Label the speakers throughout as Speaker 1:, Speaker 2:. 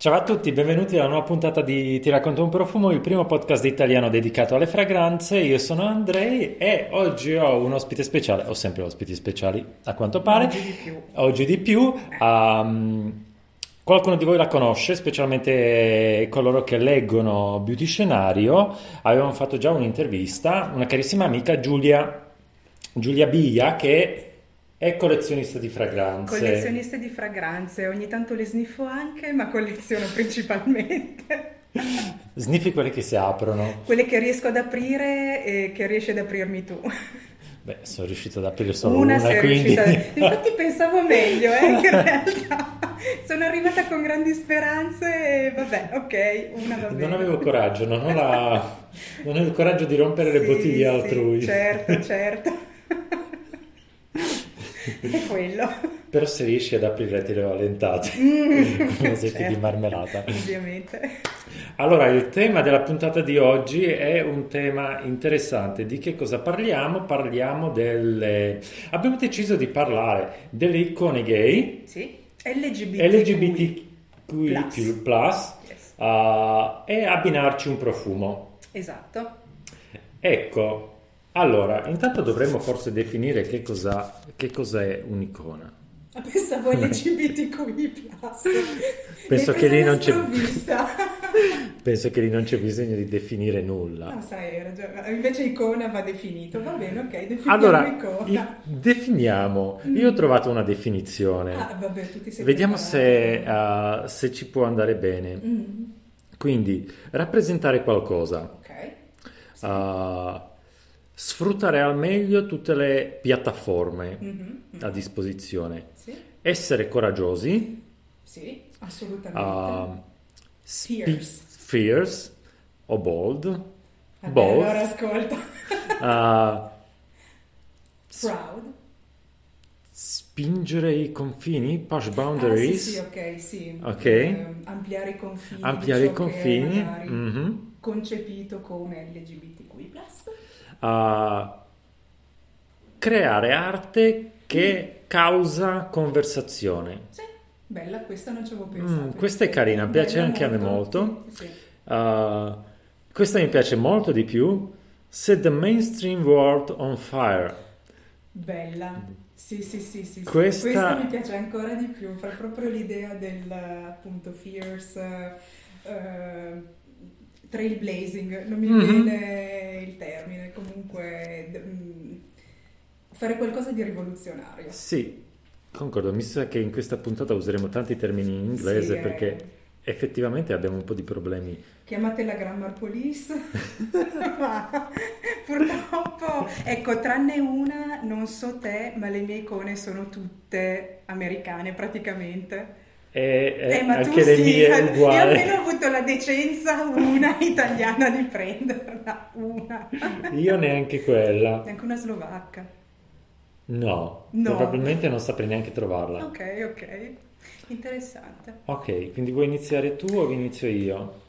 Speaker 1: Ciao a tutti, benvenuti alla nuova puntata di Ti racconto un profumo, il primo podcast italiano dedicato alle fragranze. Io sono Andrei e oggi ho un ospite speciale, ho sempre ospiti speciali a quanto pare.
Speaker 2: Oggi di più.
Speaker 1: Oggi di più. Um, qualcuno di voi la conosce, specialmente coloro che leggono Beauty Scenario. Avevamo fatto già un'intervista, una carissima amica Giulia, Giulia Bia che è collezionista di fragranze.
Speaker 2: Collezionista di fragranze, ogni tanto le sniffo anche, ma colleziono principalmente.
Speaker 1: Sniffi quelle che si aprono.
Speaker 2: Quelle che riesco ad aprire e che riesci ad aprirmi tu.
Speaker 1: Beh, sono riuscito ad aprire solo
Speaker 2: Una
Speaker 1: una, quindi...
Speaker 2: riuscita. Infatti pensavo meglio, eh, in realtà. Sono arrivata con grandi speranze e vabbè, ok, una va bene.
Speaker 1: Non avevo coraggio, non ho, la- non ho il coraggio di rompere le
Speaker 2: Sì,
Speaker 1: bottiglie
Speaker 2: sì,
Speaker 1: altrui.
Speaker 2: Certo, certo. È quello.
Speaker 1: Però se riesci ad aprire te le ho allentate,
Speaker 2: Mm,
Speaker 1: come setti di
Speaker 2: certo,
Speaker 1: marmellata.
Speaker 2: Ovviamente.
Speaker 1: Allora, il tema della puntata di oggi è un tema interessante. Di che cosa parliamo? Parliamo delle... Abbiamo deciso di parlare delle icone gay,
Speaker 2: Sì. LGBT.
Speaker 1: LGBTQ+,
Speaker 2: Plus. Yes.
Speaker 1: uh, e abbinarci un profumo.
Speaker 2: Esatto.
Speaker 1: Ecco, allora, intanto dovremmo forse definire che cosa, che cos'è un'icona.
Speaker 2: Ah, Pensavo LGBTQI+.
Speaker 1: Penso che lì non c'è-. Penso che lì non c'è bisogno di definire nulla.
Speaker 2: No, sai, ragione. Invece icona va definito. Va bene, ok, definiamo
Speaker 1: Allora,
Speaker 2: icona.
Speaker 1: i- definiamo. Io ho trovato una definizione.
Speaker 2: Ah, vabbè,
Speaker 1: Vediamo se, uh, se ci può andare bene.
Speaker 2: Mm,
Speaker 1: Quindi, rappresentare qualcosa,
Speaker 2: ok. Sì.
Speaker 1: uh, sfruttare al meglio tutte le piattaforme
Speaker 2: Mhm, mhm.
Speaker 1: a disposizione,
Speaker 2: Sì,
Speaker 1: essere coraggiosi,
Speaker 2: sì, assolutamente.
Speaker 1: uh, spi-
Speaker 2: Fierce.
Speaker 1: fierce o bold,
Speaker 2: Vabbè,
Speaker 1: both.
Speaker 2: allora ascolta.
Speaker 1: uh,
Speaker 2: Proud.
Speaker 1: spingere i confini, push
Speaker 2: Ah,
Speaker 1: boundaries,
Speaker 2: sì, sì, ok, sì.
Speaker 1: Ok.
Speaker 2: Eh, ampliare i confini.
Speaker 1: ampliare i confini, mhm.
Speaker 2: Concepito come LGBTQI+.
Speaker 1: Uh, creare arte che causa conversazione.
Speaker 2: Sì, bella, questa non ci avevo pensato.
Speaker 1: Mm, questa è carina, piace
Speaker 2: Bella
Speaker 1: anche a me molto.
Speaker 2: Sì, sì.
Speaker 1: Uh, questa mi piace molto di più. Set the mainstream world on fire.
Speaker 2: Bella. Sì, sì, sì, sì.
Speaker 1: Questa-
Speaker 2: Questa mi piace ancora di più, fa proprio l'idea del appunto fierce, eh, trailblazing, non mi
Speaker 1: Mhm.
Speaker 2: viene il termine, comunque mm, fare qualcosa di rivoluzionario.
Speaker 1: Sì, concordo. Mi sa che in questa puntata useremo tanti termini in inglese
Speaker 2: Sì, eh.
Speaker 1: perché effettivamente abbiamo un po' di problemi.
Speaker 2: Chiamate la Grammar Police. Ma purtroppo, ecco, tranne una, non so te, ma le mie icone sono tutte americane praticamente.
Speaker 1: E, e
Speaker 2: Eh, ma tu
Speaker 1: anche le
Speaker 2: sì,
Speaker 1: mie
Speaker 2: eh. Io almeno ho avuto la decenza una italiana di prenderla, una.
Speaker 1: Io neanche quella.
Speaker 2: E anche una slovacca.
Speaker 1: No,
Speaker 2: No.
Speaker 1: probabilmente non saprei neanche trovarla.
Speaker 2: Ok, ok. Interessante.
Speaker 1: Ok, quindi vuoi iniziare tu o inizio io?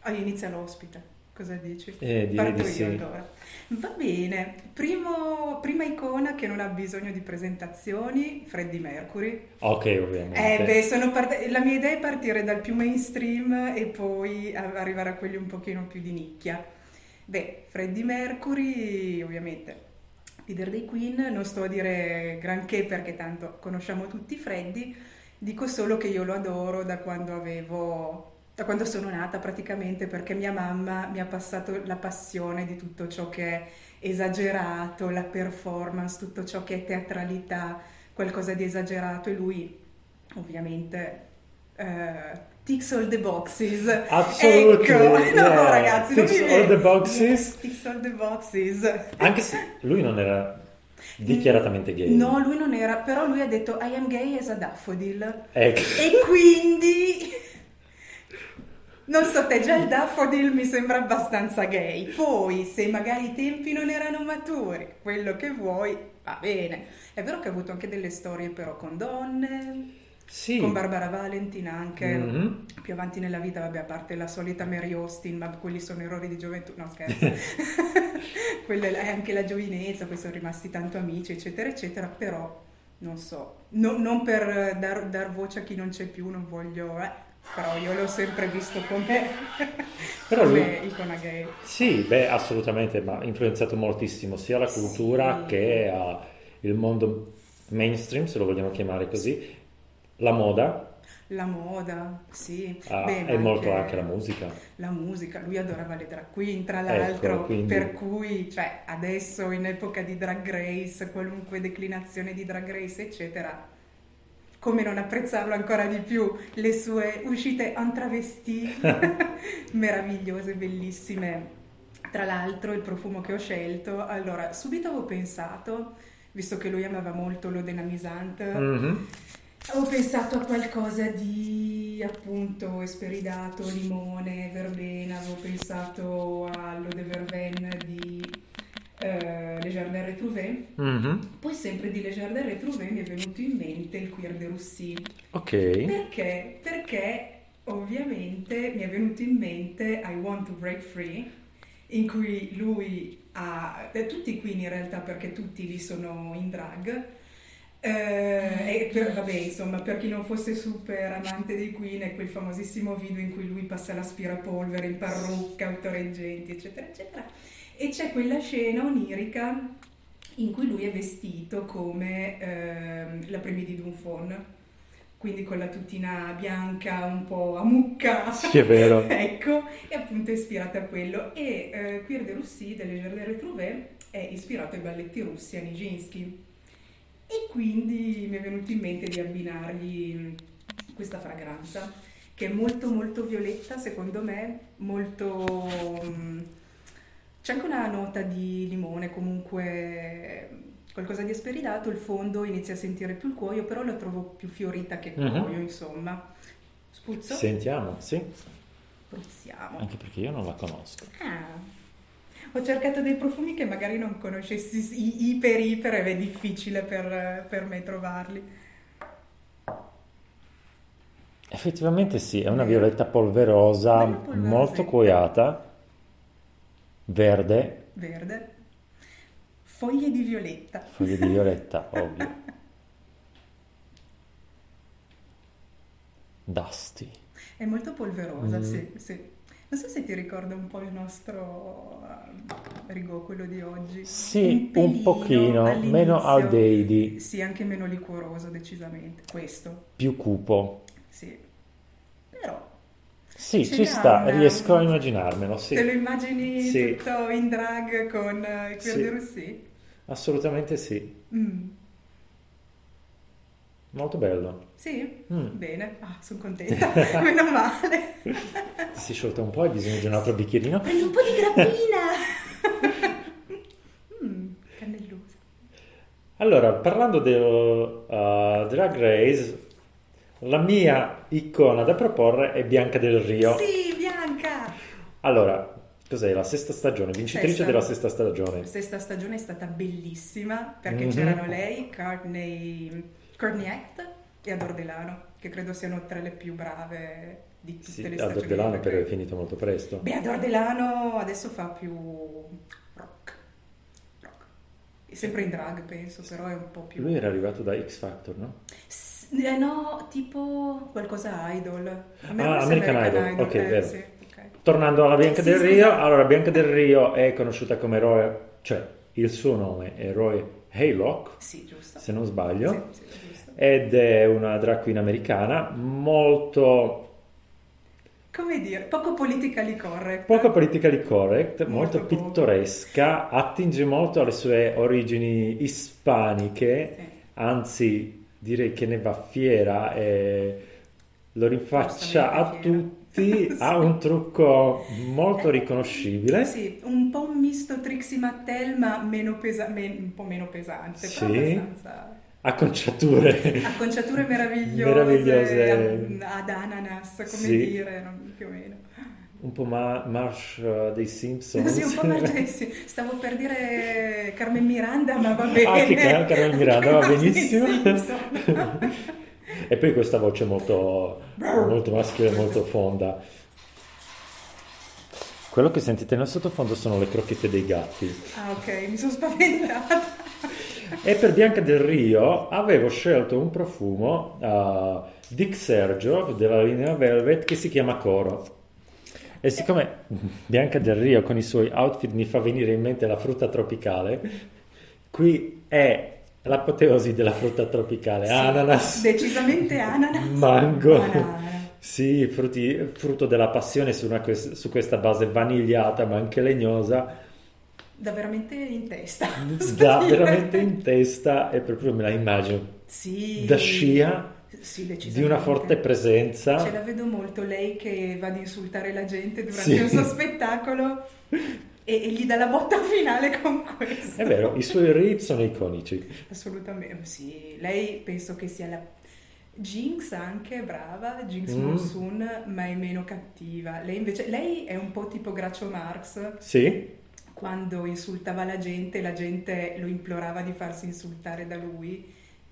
Speaker 2: Ah, inizia l'ospite. Cosa dici?
Speaker 1: Eh, direi
Speaker 2: Parto
Speaker 1: di
Speaker 2: io
Speaker 1: sì.
Speaker 2: allora. Va bene. Primo- prima icona che non ha bisogno di presentazioni, Freddie Mercury.
Speaker 1: Ok, ovviamente.
Speaker 2: Eh, beh, part- la mia idea è partire dal più mainstream e poi arrivare a quelli un pochino più di nicchia. Beh, Freddie Mercury, ovviamente, leader dei Queen, non sto a dire granché perché tanto conosciamo tutti Freddie, dico solo che io lo adoro da quando avevo, da quando sono nata praticamente, perché mia mamma mi ha passato la passione di tutto ciò che è esagerato, la performance, tutto ciò che è teatralità, qualcosa di esagerato e lui ovviamente eh, ticks all the boxes.
Speaker 1: Absolutely,
Speaker 2: Ecco, no
Speaker 1: yeah.
Speaker 2: ragazzi, non
Speaker 1: Ticks all
Speaker 2: viene-
Speaker 1: the boxes.
Speaker 2: Ticks all the boxes.
Speaker 1: Anche se lui non era dichiaratamente gay.
Speaker 2: No, lui non era, però lui ha detto I am gay as a daffodil.
Speaker 1: Ecco.
Speaker 2: E quindi non so te, già il daffodil mi sembra abbastanza gay. Poi, se magari i tempi non erano maturi, quello che vuoi, va bene. È vero che ha avuto anche delle storie però con donne,
Speaker 1: Sì.
Speaker 2: con Barbara Valentin anche.
Speaker 1: Mhm.
Speaker 2: Più avanti nella vita, vabbè, a parte la solita Mary Austin, ma quelli sono errori di gioventù, no scherzo. Quella è anche la giovinezza, poi sono rimasti tanto amici, eccetera, eccetera, però non so, no- non per dar, dar voce a chi non c'è più, non voglio... eh. Però io l'ho sempre visto come,
Speaker 1: Però
Speaker 2: come
Speaker 1: lui-
Speaker 2: icona gay.
Speaker 1: Sì, beh, assolutamente, ma ha influenzato moltissimo sia la cultura
Speaker 2: Sì.
Speaker 1: che uh, il mondo mainstream, se lo vogliamo chiamare così, la moda
Speaker 2: La moda, sì.
Speaker 1: ah,
Speaker 2: Beh,
Speaker 1: e molto anche la musica.
Speaker 2: La musica, lui adorava le drag queen, tra
Speaker 1: Ecco,
Speaker 2: l'altro,
Speaker 1: quindi-
Speaker 2: per cui, cioè, adesso in epoca di Drag Race, qualunque declinazione di Drag Race, eccetera, come non apprezzarlo ancora di più, le sue uscite en travesti, meravigliose, bellissime. Tra l'altro, il profumo che ho scelto, allora, subito avevo pensato, visto che lui amava molto l'eau de Namisante,
Speaker 1: Mhm.
Speaker 2: Avevo pensato a qualcosa di appunto esperidato, limone, verbena, avevo pensato all'eau de verveine di eh, Le Jardin Retrouvé.
Speaker 1: Mhm.
Speaker 2: Poi sempre di Le Jardin Retrouvé mi è venuto in mente il Queer de Russie.
Speaker 1: Ok,
Speaker 2: Perché? Perché ovviamente mi è venuto in mente I Want to Break Free, in cui lui ha, eh, tutti i queen in realtà perché tutti lì sono in drag, eh, e per- vabbè insomma per chi non fosse super amante dei queen è quel famosissimo video in cui lui passa l'aspirapolvere in parrucca, autoreggenti eccetera eccetera, e c'è quella scena onirica in cui lui è vestito come ehm, la Premier di Dunfon, quindi con la tutina bianca un po' a mucca.
Speaker 1: sì è vero.
Speaker 2: ecco, è appunto ispirata a quello. E eh, Queer de Russie delle Jardin Retrouvé è ispirato ai balletti russi a Nijinsky. E quindi mi è venuto in mente di abbinargli questa fragranza, che è molto molto violetta secondo me, molto... mh, c'è anche una nota di limone, comunque qualcosa di esperidato, il fondo inizia a sentire più il cuoio, però lo trovo più fiorita che
Speaker 1: Mhm.
Speaker 2: cuoio, insomma. Spuzzo?
Speaker 1: Sentiamo, sì,
Speaker 2: Spruzziamo.
Speaker 1: anche perché io non la conosco.
Speaker 2: Ah. Ho cercato dei profumi che magari non conoscessi iper iper ed è difficile per, per me trovarli.
Speaker 1: Effettivamente sì, è una violetta polverosa,
Speaker 2: polverosa.
Speaker 1: molto cuoiata, verde,
Speaker 2: Verde. Foglie di violetta.
Speaker 1: foglie di violetta, ovvio. Dusty.
Speaker 2: È molto polverosa,
Speaker 1: Mm.
Speaker 2: sì, sì. Non so se ti ricorda un po' il nostro eh, Rigò, quello di oggi.
Speaker 1: Sì, un
Speaker 2: pelino
Speaker 1: pochino,
Speaker 2: all'inizio.
Speaker 1: meno aldeidi,
Speaker 2: Sì, anche meno liquoroso, decisamente. Questo,
Speaker 1: più cupo.
Speaker 2: sì. Però,
Speaker 1: Sì, ci
Speaker 2: n'ha
Speaker 1: sta,
Speaker 2: una-
Speaker 1: riesco a immaginarmelo, sì.
Speaker 2: te lo immagini
Speaker 1: Sì.
Speaker 2: tutto in drag con eh, i Queer
Speaker 1: Sì.
Speaker 2: de Russie?
Speaker 1: Assolutamente sì.
Speaker 2: Mm.
Speaker 1: Molto bello.
Speaker 2: Sì?
Speaker 1: Mm.
Speaker 2: Bene, ah, sono contenta, meno male.
Speaker 1: Ti sei sciolta un po', hai bisogno di un altro bicchierino?
Speaker 2: Prendi un po' di grappina! mm, cannellosa.
Speaker 1: Allora, parlando del uh, Drag Race, la mia icona da proporre è Bianca del Rio.
Speaker 2: Sì, Bianca!
Speaker 1: Allora, cos'è? La sesta stagione, vincitrice
Speaker 2: Sesta.
Speaker 1: della sesta stagione.
Speaker 2: La sesta stagione è stata bellissima perché
Speaker 1: Mhm.
Speaker 2: c'erano lei, Courtney, Courtney Act e Ador Delano, che credo siano tre le più brave di tutte
Speaker 1: Sì,
Speaker 2: le
Speaker 1: Ador
Speaker 2: stagioni.
Speaker 1: Delano
Speaker 2: di Drag
Speaker 1: però è finito molto presto.
Speaker 2: Beh, Ador Delano adesso fa più rock. rock. È sempre in drag, penso, però è un po' più...
Speaker 1: Lui era arrivato da X Factor, no?
Speaker 2: S- eh, no, tipo qualcosa idol. A me
Speaker 1: Ah,
Speaker 2: forse
Speaker 1: American Idol, ok,
Speaker 2: eh,
Speaker 1: vero.
Speaker 2: sì, ok.
Speaker 1: Tornando alla Bianca
Speaker 2: Sì,
Speaker 1: del
Speaker 2: scusa.
Speaker 1: Rio, allora Bianca del Rio è conosciuta come Roy, cioè il suo nome è Roy Haylock,
Speaker 2: Sì, giusto.
Speaker 1: se non sbaglio,
Speaker 2: Sì,
Speaker 1: ed è una drag queen americana molto
Speaker 2: Come dire, poco politically correct.
Speaker 1: poco politically correct,
Speaker 2: Molto
Speaker 1: molto, pittoresca, attinge molto alle sue origini ispaniche, anzi direi che ne va fiera e lo rinfaccia a tutti,
Speaker 2: Sì.
Speaker 1: ha un trucco molto riconoscibile.
Speaker 2: Sì, un po' un misto Trixie Mattel, ma meno pesa- men- un po' meno pesante, però
Speaker 1: Sì.
Speaker 2: abbastanza...
Speaker 1: acconciature
Speaker 2: Acconciature meravigliose,
Speaker 1: Meravigliose.
Speaker 2: ad, ananas, come
Speaker 1: Sì.
Speaker 2: dire, più o meno.
Speaker 1: Un po' ma- Marsh eh, dei Simpsons
Speaker 2: Sì, un po' Marchesi. Stavo per dire Carmen Miranda, ma va bene.
Speaker 1: Ah, che Car- Carmen Miranda, va
Speaker 2: Dei
Speaker 1: benissimo. E poi questa voce molto, molto maschile molto fonda quello che sentite nel sottofondo sono le crocchette dei gatti
Speaker 2: Ah, ok, mi sono spaventata.
Speaker 1: E per Bianca del Rio avevo scelto un profumo uh, Dick Sergio della linea Velvet che si chiama Coro. E siccome Bianca del Rio con i suoi outfit mi fa venire in mente la frutta tropicale, qui è l'apoteosi della frutta tropicale.
Speaker 2: Sì,
Speaker 1: ananas.
Speaker 2: Decisamente ananas.
Speaker 1: Mango.
Speaker 2: Banana.
Speaker 1: Sì, frutti- frutto della passione su, una su questa base vanigliata ma anche legnosa,
Speaker 2: Da veramente in testa.
Speaker 1: dà veramente in testa e proprio me la immagino
Speaker 2: Sì.
Speaker 1: da scia
Speaker 2: Sì,
Speaker 1: di una forte
Speaker 2: Ce
Speaker 1: presenza.
Speaker 2: la vedo molto lei che va ad insultare la gente durante
Speaker 1: Sì.
Speaker 2: il suo spettacolo e, gli dà la botta finale con questo.
Speaker 1: È vero, i suoi rip sono iconici.
Speaker 2: Assolutamente, sì. Lei penso che sia la Jinx anche, brava, Jinx
Speaker 1: Mm.
Speaker 2: Monsoon, ma è meno cattiva. Lei invece, lei è un po' tipo Groucho Marx,
Speaker 1: Sì,
Speaker 2: quando insultava la gente, la gente lo implorava di farsi insultare da lui,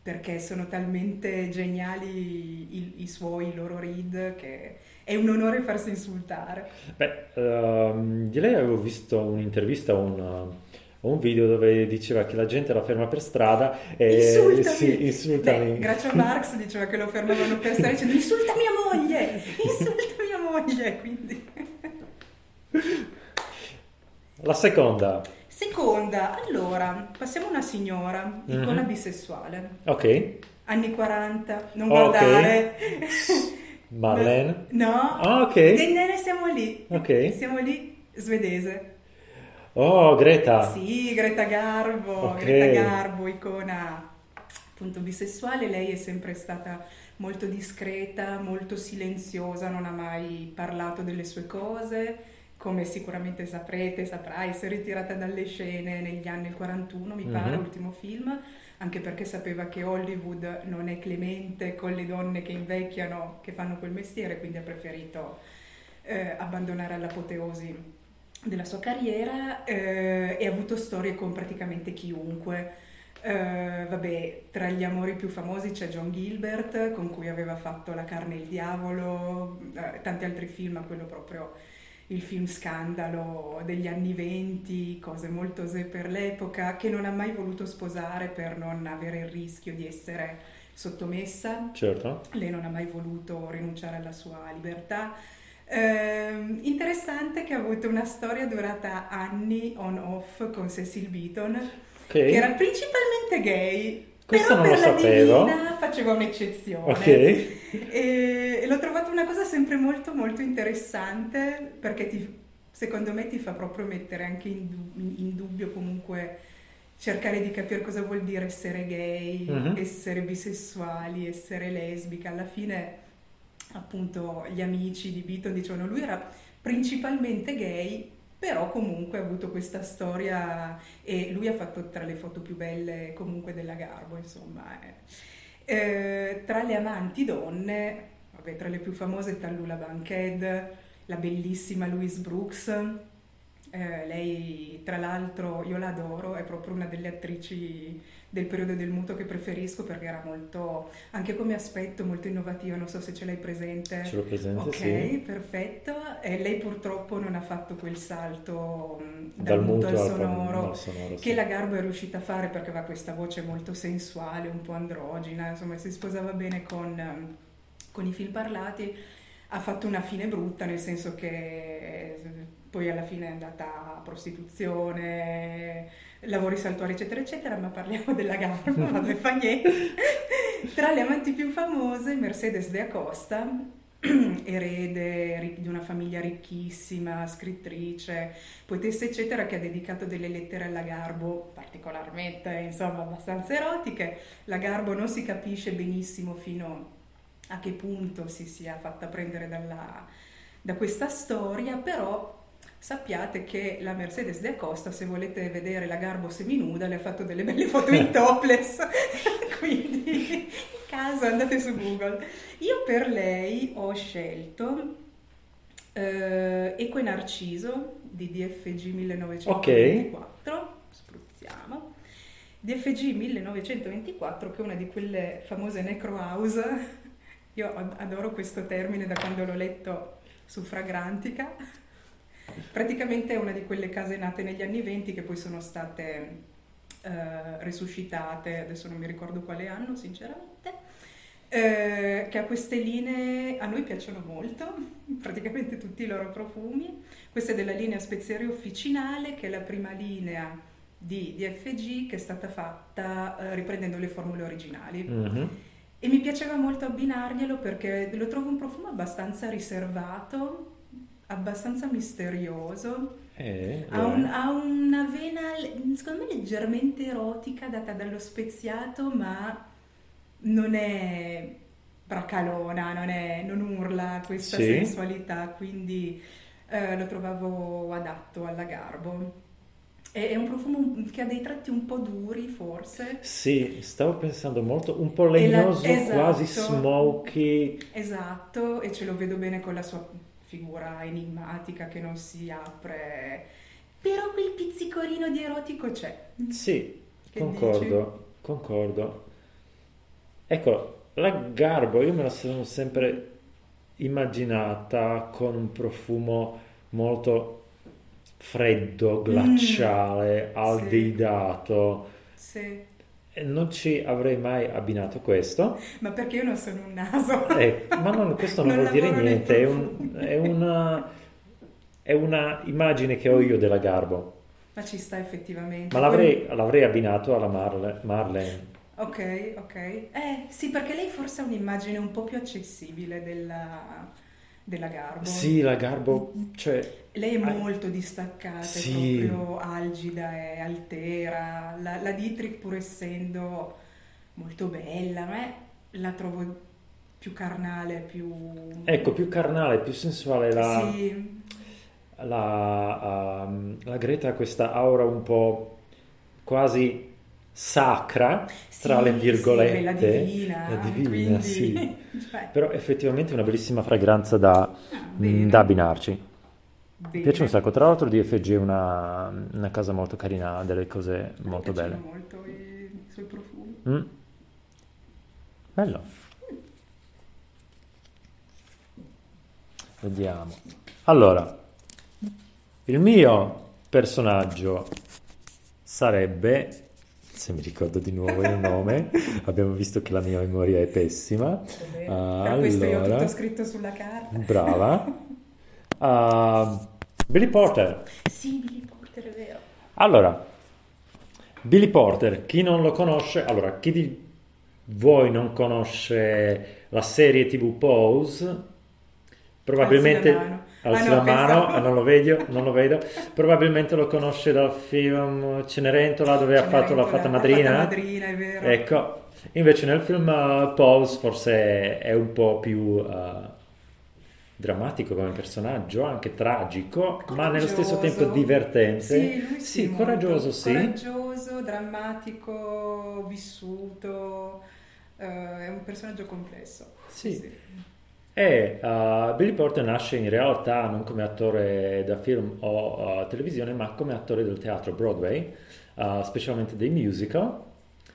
Speaker 2: perché sono talmente geniali i, i suoi, i loro read, che è un onore farsi insultare.
Speaker 1: beh, ehm, di lei avevo visto un'intervista o un, un video dove diceva che la gente la ferma per strada e
Speaker 2: Insultami!
Speaker 1: sì, insultami.
Speaker 2: Beh, Groucho Marx diceva che lo fermavano per strada dicendo insulta mia moglie, insulta mia moglie, quindi...
Speaker 1: La seconda,
Speaker 2: Seconda, allora, passiamo a una signora, icona
Speaker 1: Mhm.
Speaker 2: bisessuale,
Speaker 1: ok,
Speaker 2: anni 40, non
Speaker 1: Ok.
Speaker 2: guardare.
Speaker 1: Marlene.
Speaker 2: No,
Speaker 1: Ah, ok.
Speaker 2: e ne siamo lì,
Speaker 1: Ok.
Speaker 2: siamo lì, svedese.
Speaker 1: Oh, Greta.
Speaker 2: Sì, Greta Garbo,
Speaker 1: Ok.
Speaker 2: Greta Garbo, icona appunto bisessuale, lei è sempre stata molto discreta, molto silenziosa, non ha mai parlato delle sue cose, come sicuramente saprete, saprai, si è ritirata dalle scene negli anni 41, mi pare,
Speaker 1: Mhm.
Speaker 2: ultimo film, anche perché sapeva che Hollywood non è clemente con le donne che invecchiano, che fanno quel mestiere, quindi ha preferito eh, abbandonare all'apoteosi della sua carriera eh, e ha avuto storie con praticamente chiunque. Eh, vabbè, tra gli amori più famosi c'è John Gilbert, con cui aveva fatto La carne e il diavolo, eh, tanti altri film, quello proprio il film scandalo degli anni venti, cose molto osè per l'epoca, che non ha mai voluto sposare per non avere il rischio di essere sottomessa.
Speaker 1: Certo.
Speaker 2: Lei non ha mai voluto rinunciare alla sua libertà. Ehm, interessante che ha avuto una storia durata anni on-off con Cecil Beaton,
Speaker 1: Ok.
Speaker 2: che era principalmente gay,
Speaker 1: Questo
Speaker 2: però
Speaker 1: non
Speaker 2: per
Speaker 1: lo
Speaker 2: la
Speaker 1: sapevo.
Speaker 2: divina faceva un'eccezione.
Speaker 1: Ok.
Speaker 2: E, e l'ho trovato una cosa sempre molto molto interessante perché ti- secondo me ti fa proprio mettere anche in, in dubbio comunque cercare di capire cosa vuol dire essere gay,
Speaker 1: Mhm.
Speaker 2: essere bisessuali, essere lesbica. Alla fine appunto gli amici di Beaton dicevano lui era principalmente gay, però comunque ha avuto questa storia e lui ha fatto tra le foto più belle comunque della Garbo, insomma. eh. Eh, tra le amanti donne, vabbè, tra le più famose Tallula Bankhead, la bellissima Louise Brooks, eh, lei tra l'altro io la adoro, è proprio una delle attrici del periodo del muto che preferisco perché era molto, anche come aspetto, molto innovativa, non so se ce l'hai presente.
Speaker 1: Ce l'ho presente,
Speaker 2: Ok,
Speaker 1: sì.
Speaker 2: perfetto. E lei purtroppo non ha fatto quel salto mh,
Speaker 1: Dal muto
Speaker 2: al sonoro
Speaker 1: al sonoro,
Speaker 2: che
Speaker 1: sì.
Speaker 2: la Garbo è riuscita a fare perché aveva questa voce molto sensuale, un po' androgina, insomma si sposava bene con, ehm, con i film parlati. Ha fatto una fine brutta, nel senso che eh, poi alla fine è andata a prostituzione, lavori saltuari, eccetera, eccetera, ma parliamo della Garbo, vabbè, fa niente. Tra le amanti più famose, Mercedes de Acosta, erede di una famiglia ricchissima, scrittrice, poetessa, eccetera, che ha dedicato delle lettere alla Garbo, particolarmente, insomma, abbastanza erotiche. La Garbo non si capisce benissimo fino a che punto si sia fatta prendere dalla- da questa storia, però sappiate che la Mercedes de Acosta, se volete vedere la Garbo seminuda, le ha fatto delle belle foto in topless, quindi in caso andate su Google. Io per lei ho scelto eh, Eco e Narciso di DFG 1924, spruzziamo. DFG 1924 che è una di quelle famose necro house, io ad- adoro questo termine da quando l'ho letto su Fragrantica, praticamente è una di quelle case nate negli anni 20 che poi sono state eh, resuscitate, adesso non mi ricordo quale anno sinceramente, eh, che ha queste linee, a noi piacciono molto, praticamente tutti i loro profumi. Questa è della linea Spezieri Officinale, che è la prima linea di DFG che è stata fatta eh, riprendendo le formule originali.
Speaker 1: Mhm.
Speaker 2: E mi piaceva molto abbinarglielo perché lo trovo un profumo abbastanza riservato, abbastanza misterioso.
Speaker 1: Eh,
Speaker 2: Ha, un- ha una vena, secondo me, leggermente erotica data dallo speziato, ma non è bracalona, non, è- non urla questa
Speaker 1: Sì.
Speaker 2: sensualità, quindi eh, lo trovavo adatto alla Garbo. È, è un profumo che ha dei tratti un po' duri, forse.
Speaker 1: Sì, stavo pensando molto, un po'
Speaker 2: E la-
Speaker 1: legnoso, quasi
Speaker 2: esatto.
Speaker 1: smoky.
Speaker 2: Esatto, e ce lo vedo bene con la sua figura enigmatica che non si apre. Però quel pizzicorino di erotico c'è.
Speaker 1: Sì,
Speaker 2: Che
Speaker 1: concordo, concordo. Ecco, la Garbo io me la sono sempre immaginata con un profumo molto freddo, glaciale, aldehidato.
Speaker 2: Sì.
Speaker 1: E non ci avrei mai abbinato questo.
Speaker 2: Ma perché io non sono un naso?
Speaker 1: Eh, ma non- questo non,
Speaker 2: Non
Speaker 1: vuol dire niente, è, un- è una, è una immagine che ho io della Garbo,
Speaker 2: Ma ci sta effettivamente.
Speaker 1: ma l'avrei, l'avrei abbinato alla Marle- Marlene.
Speaker 2: Ok, ok. Eh, sì, perché lei forse ha un'immagine un po' più accessibile della, della Garbo.
Speaker 1: Sì, la Garbo, cioè,
Speaker 2: Lei è
Speaker 1: Ah,
Speaker 2: molto distaccata,
Speaker 1: sì.
Speaker 2: è proprio algida e altera. La, la Dietrich, pur essendo molto bella, ma la trovo più carnale, più...
Speaker 1: ecco, più carnale, più sensuale. La,
Speaker 2: Sì,
Speaker 1: la, um, la Greta ha questa aura un po' quasi sacra, tra
Speaker 2: sì,
Speaker 1: le
Speaker 2: sì,
Speaker 1: virgolette.
Speaker 2: bella divina,
Speaker 1: La divina,
Speaker 2: quindi,
Speaker 1: sì.
Speaker 2: cioè,
Speaker 1: Però effettivamente è una bellissima fragranza da,
Speaker 2: ah,
Speaker 1: mm, da abbinarci. Mi piace un sacco. Tra l'altro DFG è una, una casa molto carina, ha delle cose
Speaker 2: Mi
Speaker 1: molto belle.
Speaker 2: molto i, i suoi profumi.
Speaker 1: Mm. Bello. Vediamo. Allora, il mio personaggio sarebbe, se mi ricordo di nuovo il nome, abbiamo visto che la mia memoria è pessima.
Speaker 2: Vabbè,
Speaker 1: Ah,
Speaker 2: per questo io ho
Speaker 1: allora.
Speaker 2: tutto scritto sulla carta.
Speaker 1: Brava. Ah, Billy Porter.
Speaker 2: Sì, Billy Porter, è vero.
Speaker 1: Allora, Billy Porter, chi non lo conosce, allora, chi di voi non conosce la serie TV Pose, probabilmente
Speaker 2: Alzi la mano.
Speaker 1: alzi
Speaker 2: Ah, no,
Speaker 1: la mano,
Speaker 2: pensavo-
Speaker 1: ah, non lo vedo, non lo vedo, probabilmente lo conosce dal film Cenerentola dove ha fatto la
Speaker 2: Cenerentola,
Speaker 1: fata
Speaker 2: la
Speaker 1: madrina.
Speaker 2: fata madrina, è vero.
Speaker 1: Ecco, invece nel film eh, Pose forse è un po' più eh, drammatico come personaggio, anche tragico, ma nello stesso
Speaker 2: Coraggioso.
Speaker 1: tempo divertente.
Speaker 2: Sì, sì,
Speaker 1: Sì, coraggioso, sì.
Speaker 2: Coraggioso, drammatico, vissuto. eh, è un personaggio complesso.
Speaker 1: Sì. E uh, Billy Porter nasce in realtà non come attore da film o uh, televisione, ma come attore del teatro Broadway, uh, specialmente dei musical.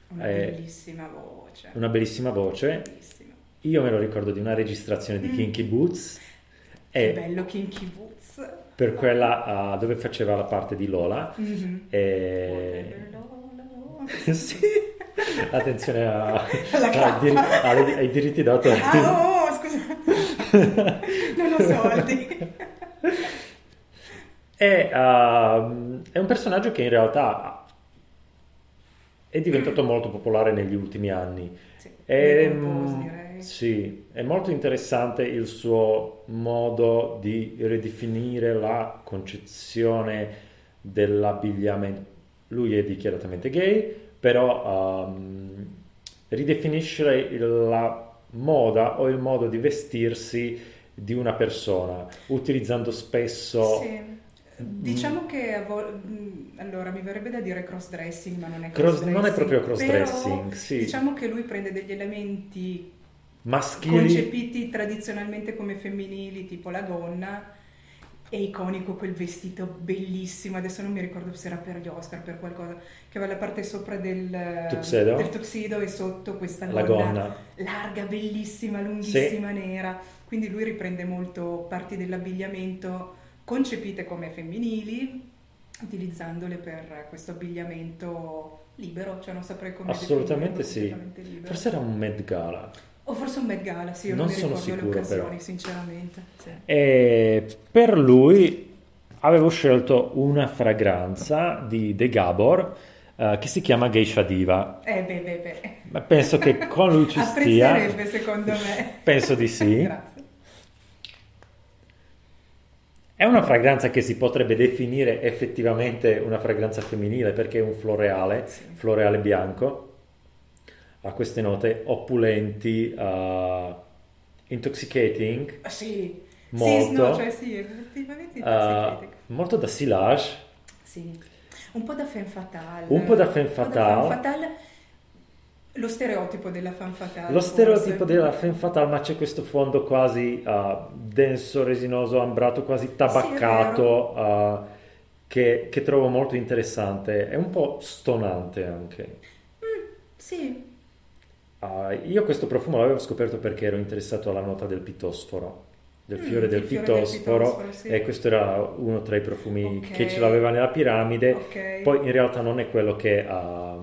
Speaker 2: Una
Speaker 1: Eh,
Speaker 2: bellissima voce.
Speaker 1: Una bellissima voce.
Speaker 2: Bellissima.
Speaker 1: Io me lo ricordo di una registrazione di
Speaker 2: Mm.
Speaker 1: Kinky Boots.
Speaker 2: Che
Speaker 1: E
Speaker 2: bello Kinky Boots.
Speaker 1: per quella dove faceva la parte di Lola.
Speaker 2: Mhm.
Speaker 1: E...
Speaker 2: Lola.
Speaker 1: sì. Attenzione a-
Speaker 2: Alla
Speaker 1: ai, diritti d'autore.
Speaker 2: Ah, oh, scusa. Non ho soldi.
Speaker 1: È, uh, è un personaggio che in realtà è diventato molto popolare negli ultimi anni.
Speaker 2: Sì,
Speaker 1: È,
Speaker 2: nei compose,
Speaker 1: sì, è molto interessante il suo modo di ridefinire la concezione dell'abbigliamento. Lui è dichiaratamente gay, però um, ridefinisce la moda o il modo di vestirsi di una persona, utilizzando spesso
Speaker 2: Sì. Diciamo che a vol- mh, allora mi verrebbe da dire cross dressing, ma non è
Speaker 1: Cross-
Speaker 2: cross
Speaker 1: non è proprio cross dressing, sì.
Speaker 2: Diciamo che lui prende degli elementi
Speaker 1: maschili.
Speaker 2: concepiti tradizionalmente come femminili, tipo la gonna. È iconico quel vestito bellissimo, adesso non mi ricordo se era per gli Oscar, per qualcosa, che aveva la parte sopra del
Speaker 1: Tuxedo?
Speaker 2: del tuxedo e sotto questa
Speaker 1: La gonna.
Speaker 2: larga, bellissima, lunghissima, nera. Quindi lui riprende molto parti dell'abbigliamento concepite come femminili utilizzandole per questo abbigliamento libero, cioè non saprei come
Speaker 1: Assolutamente sì.
Speaker 2: libero.
Speaker 1: Forse era un Met Gala.
Speaker 2: O forse un Met Gala, sì, io non,
Speaker 1: Non sono sicuro,
Speaker 2: occasioni,
Speaker 1: però.
Speaker 2: sinceramente. sì.
Speaker 1: E per lui avevo scelto una fragranza di De Gabor eh, che si chiama Geisha Diva.
Speaker 2: Eh beh, beh, beh.
Speaker 1: Ma penso che con lui ci stia.
Speaker 2: Apprezzerebbe, secondo me.
Speaker 1: Penso di sì.
Speaker 2: Grazie.
Speaker 1: È una fragranza che si potrebbe definire effettivamente una fragranza femminile perché è un floreale,
Speaker 2: Sì.
Speaker 1: floreale bianco. Ha queste note opulenti, eh, intoxicating,
Speaker 2: Ah, Sì,
Speaker 1: Molto.
Speaker 2: Sì, no, cioè sì, effettivamente intoxicating.
Speaker 1: molto da silage.
Speaker 2: Sì, un po' da femme fatale.
Speaker 1: Un po' da
Speaker 2: po'
Speaker 1: fatale.
Speaker 2: femme fatale. Lo stereotipo della femme fatale.
Speaker 1: Lo stereotipo
Speaker 2: forse.
Speaker 1: della femme fatale, ma c'è questo fondo quasi eh, denso, resinoso, ambrato, quasi tabaccato, eh, che, che trovo molto interessante. È un po' stonante anche.
Speaker 2: Sì,
Speaker 1: Ah, io questo profumo l'avevo scoperto perché ero interessato alla nota del pitosforo, del
Speaker 2: Mm,
Speaker 1: fiore del
Speaker 2: il fiore del
Speaker 1: pitosforo,
Speaker 2: pitosforo, sì.
Speaker 1: e questo era uno tra i profumi
Speaker 2: Ok.
Speaker 1: che ce l'aveva nella piramide.
Speaker 2: ok.
Speaker 1: Poi in realtà non è quello che, ah,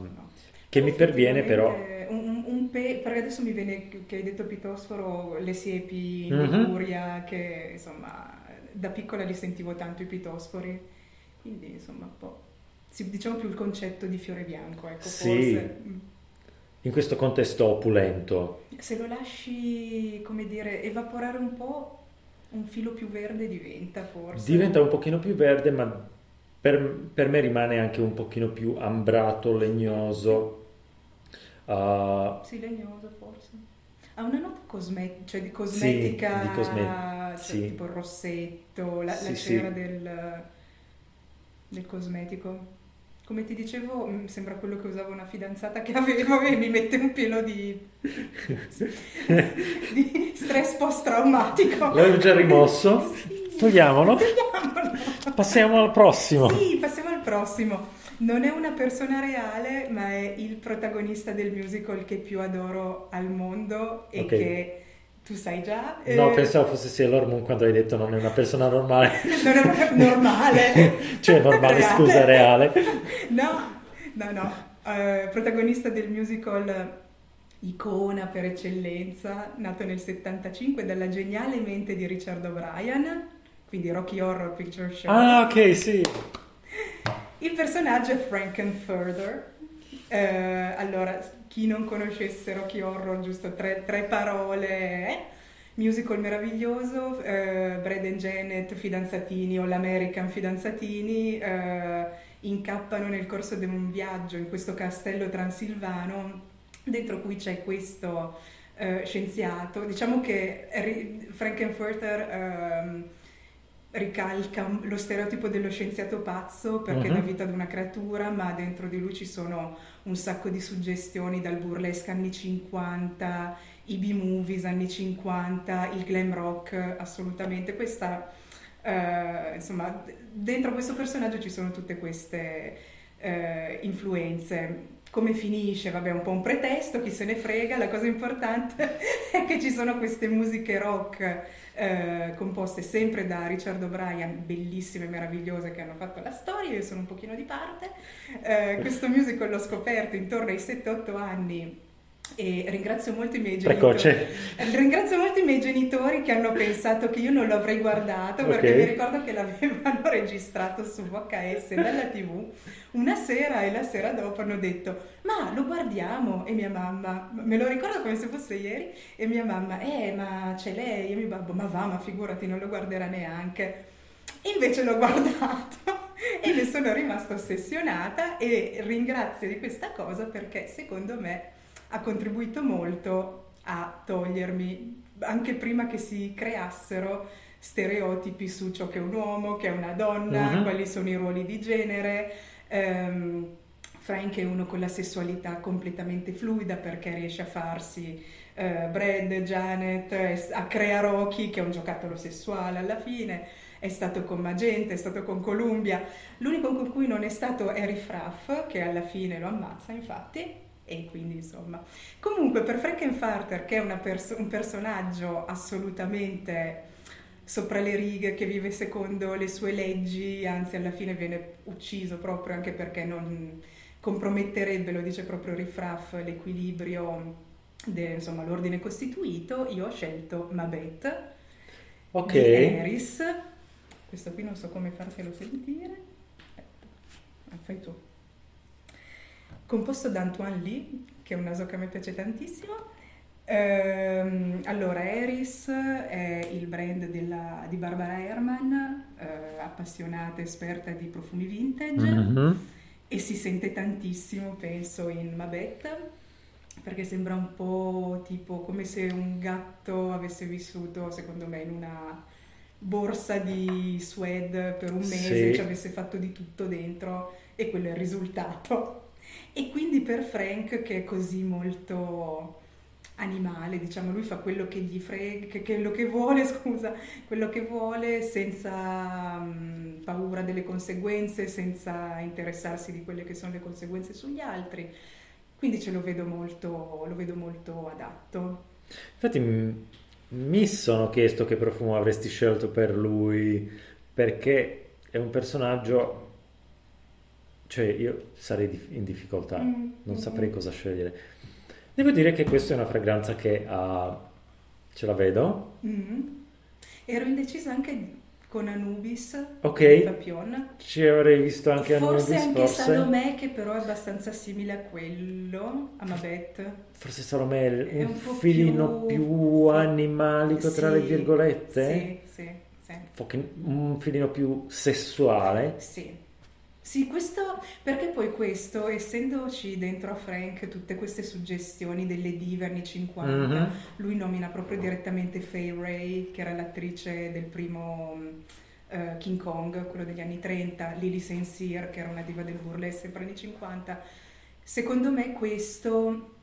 Speaker 1: che mi perviene, però.
Speaker 2: Un, un- pe- perché adesso mi viene che hai detto pitosforo, le siepi in
Speaker 1: Mhm.
Speaker 2: Liguria, che insomma da piccola li sentivo tanto i pitosfori, quindi insomma un po'. diciamo più il concetto di fiore bianco, ecco,
Speaker 1: Sì.
Speaker 2: forse.
Speaker 1: In questo contesto opulento.
Speaker 2: Se lo lasci, come dire, evaporare un po', un filo più verde diventa forse.
Speaker 1: Diventa un pochino più verde, ma per, per me rimane anche un pochino più ambrato, legnoso. Ah,
Speaker 2: Sì, legnoso forse. Ha una nota cosme- cioè di cosmetica,
Speaker 1: di cosme-
Speaker 2: cioè
Speaker 1: sì.
Speaker 2: tipo il rossetto, la,
Speaker 1: Sì,
Speaker 2: la
Speaker 1: sì.
Speaker 2: cera del, del cosmetico. Come ti dicevo, mm, sembra quello che usava una fidanzata che avevo e mi mette un pelo di, di stress post-traumatico.
Speaker 1: L'avevo già rimosso.
Speaker 2: Sì.
Speaker 1: Togliamolo.
Speaker 2: Togliamolo.
Speaker 1: Passiamo al prossimo.
Speaker 2: Sì, passiamo al prossimo. Non è una persona reale, ma è il protagonista del musical che più adoro al mondo e
Speaker 1: Ok.
Speaker 2: che tu sai già.
Speaker 1: No,
Speaker 2: eh,
Speaker 1: pensavo fosse Sailor Moon quando hai detto non è una persona normale.
Speaker 2: Non è normale.
Speaker 1: Cioè, normale, scusa, reale.
Speaker 2: No, no, no. Eh, protagonista del musical icona per eccellenza, nato nel 75 dalla geniale mente di Richard O'Brien, quindi Rocky Horror Picture Show.
Speaker 1: Ah, ok, sì.
Speaker 2: Il personaggio è Frankenfurter. Eh, allora, chi non conoscesse Rocky Horror, giusto tre, tre parole. eh? Musical meraviglioso, eh, Brad and Janet fidanzatini o l'American fidanzatini eh, incappano nel corso di un viaggio in questo castello transilvano dentro cui c'è questo eh, scienziato. Diciamo che Frankenfurter ehm, ricalca lo stereotipo dello scienziato pazzo perché
Speaker 1: Mhm.
Speaker 2: dà vita ad una creatura, ma dentro di lui ci sono un sacco di suggestioni dal burlesque anni 50, i B-movies anni 50, il glam rock assolutamente. Questa, eh, insomma, dentro questo personaggio ci sono tutte queste eh, influenze. Come finisce? Vabbè, un po' un pretesto, chi se ne frega, la cosa importante è che ci sono queste musiche rock eh, composte sempre da Richard O'Brien, bellissime meravigliose che hanno fatto la storia, io sono un pochino di parte. Eh, questo musical l'ho scoperto intorno ai 7-8 anni e ringrazio molto i miei genitori.
Speaker 1: Precoce.
Speaker 2: Ringrazio molto i miei genitori che hanno pensato che io non lo avrei guardato perché
Speaker 1: Ok.
Speaker 2: mi ricordo che l'avevano registrato su VHS dalla TV una sera e la sera dopo hanno detto ma lo guardiamo e mia mamma, me lo ricordo come se fosse ieri e mia mamma eh ma c'è lei e mio babbo ma va ma figurati non lo guarderà neanche invece l'ho guardato e ne sono rimasta ossessionata e ringrazio di questa cosa perché secondo me ha contribuito molto a togliermi, anche prima che si creassero stereotipi su ciò che è un uomo, che è una donna,
Speaker 1: Mhm.
Speaker 2: quali sono i ruoli di genere. Ehm, Frank è uno con la sessualità completamente fluida perché riesce a farsi eh, Brad, Janet, a crea Rocky che è un giocattolo sessuale alla fine, è stato con Magenta, è stato con Columbia, l'unico con cui non è stato è Riff Raff che alla fine lo ammazza infatti e quindi insomma comunque per Frankenfarter che è una pers- un personaggio assolutamente sopra le righe, che vive secondo le sue leggi, anzi alla fine viene ucciso proprio anche perché non comprometterebbe, lo dice proprio Rifraff, l'equilibrio, de, insomma l'ordine costituito, io ho scelto Mabet
Speaker 1: Ok.
Speaker 2: di Eris, questo qui non so come fartelo sentire, aspetta, ah, fai tu. Composto da Antoine Lee, che è un naso che a me piace tantissimo. Ehm, allora, Eris è il brand della- di Barbara Herrmann, eh, appassionata, esperta di profumi vintage
Speaker 1: Mhm.
Speaker 2: e si sente tantissimo, penso, in Mabet, perché sembra un po' tipo come se un gatto avesse vissuto, secondo me, in una borsa di suede per un mese,
Speaker 1: Sì.
Speaker 2: ci avesse fatto di tutto dentro e quello è il risultato. E quindi per Frank, che è così molto animale, diciamo, lui fa quello che gli frega, che, quello che vuole, scusa, quello che vuole senza mm, paura delle conseguenze, senza interessarsi di quelle che sono le conseguenze sugli altri. Quindi ce lo vedo molto, lo vedo molto adatto.
Speaker 1: Infatti mi sono chiesto che profumo avresti scelto per lui, perché è un personaggio, cioè io sarei in difficoltà,
Speaker 2: Mm,
Speaker 1: non
Speaker 2: mm,
Speaker 1: saprei cosa scegliere. Devo dire che questa è una fragranza che ha, ce la vedo,
Speaker 2: Mm. Ero indecisa anche con Anubis
Speaker 1: Ok.
Speaker 2: di Papillon.
Speaker 1: ci avrei visto anche
Speaker 2: forse
Speaker 1: Anubis,
Speaker 2: anche
Speaker 1: forse.
Speaker 2: Salomè, che però è abbastanza simile a quello, a Mabet.
Speaker 1: Forse Salomè è un,
Speaker 2: un
Speaker 1: filino
Speaker 2: più-
Speaker 1: più animalico, tra le
Speaker 2: Sì,
Speaker 1: virgolette,
Speaker 2: Sì, sì, sì.
Speaker 1: Un filino più sessuale.
Speaker 2: Sì. Sì, questo, perché poi questo, essendoci dentro a Frank tutte queste suggestioni delle dive anni 50,
Speaker 1: Mhm.
Speaker 2: lui nomina proprio direttamente Fay Ray, che era l'attrice del primo eh, King Kong, quello degli anni 30, Lily St. Cyr, che era una diva del burlesque sempre anni 50. Secondo me questo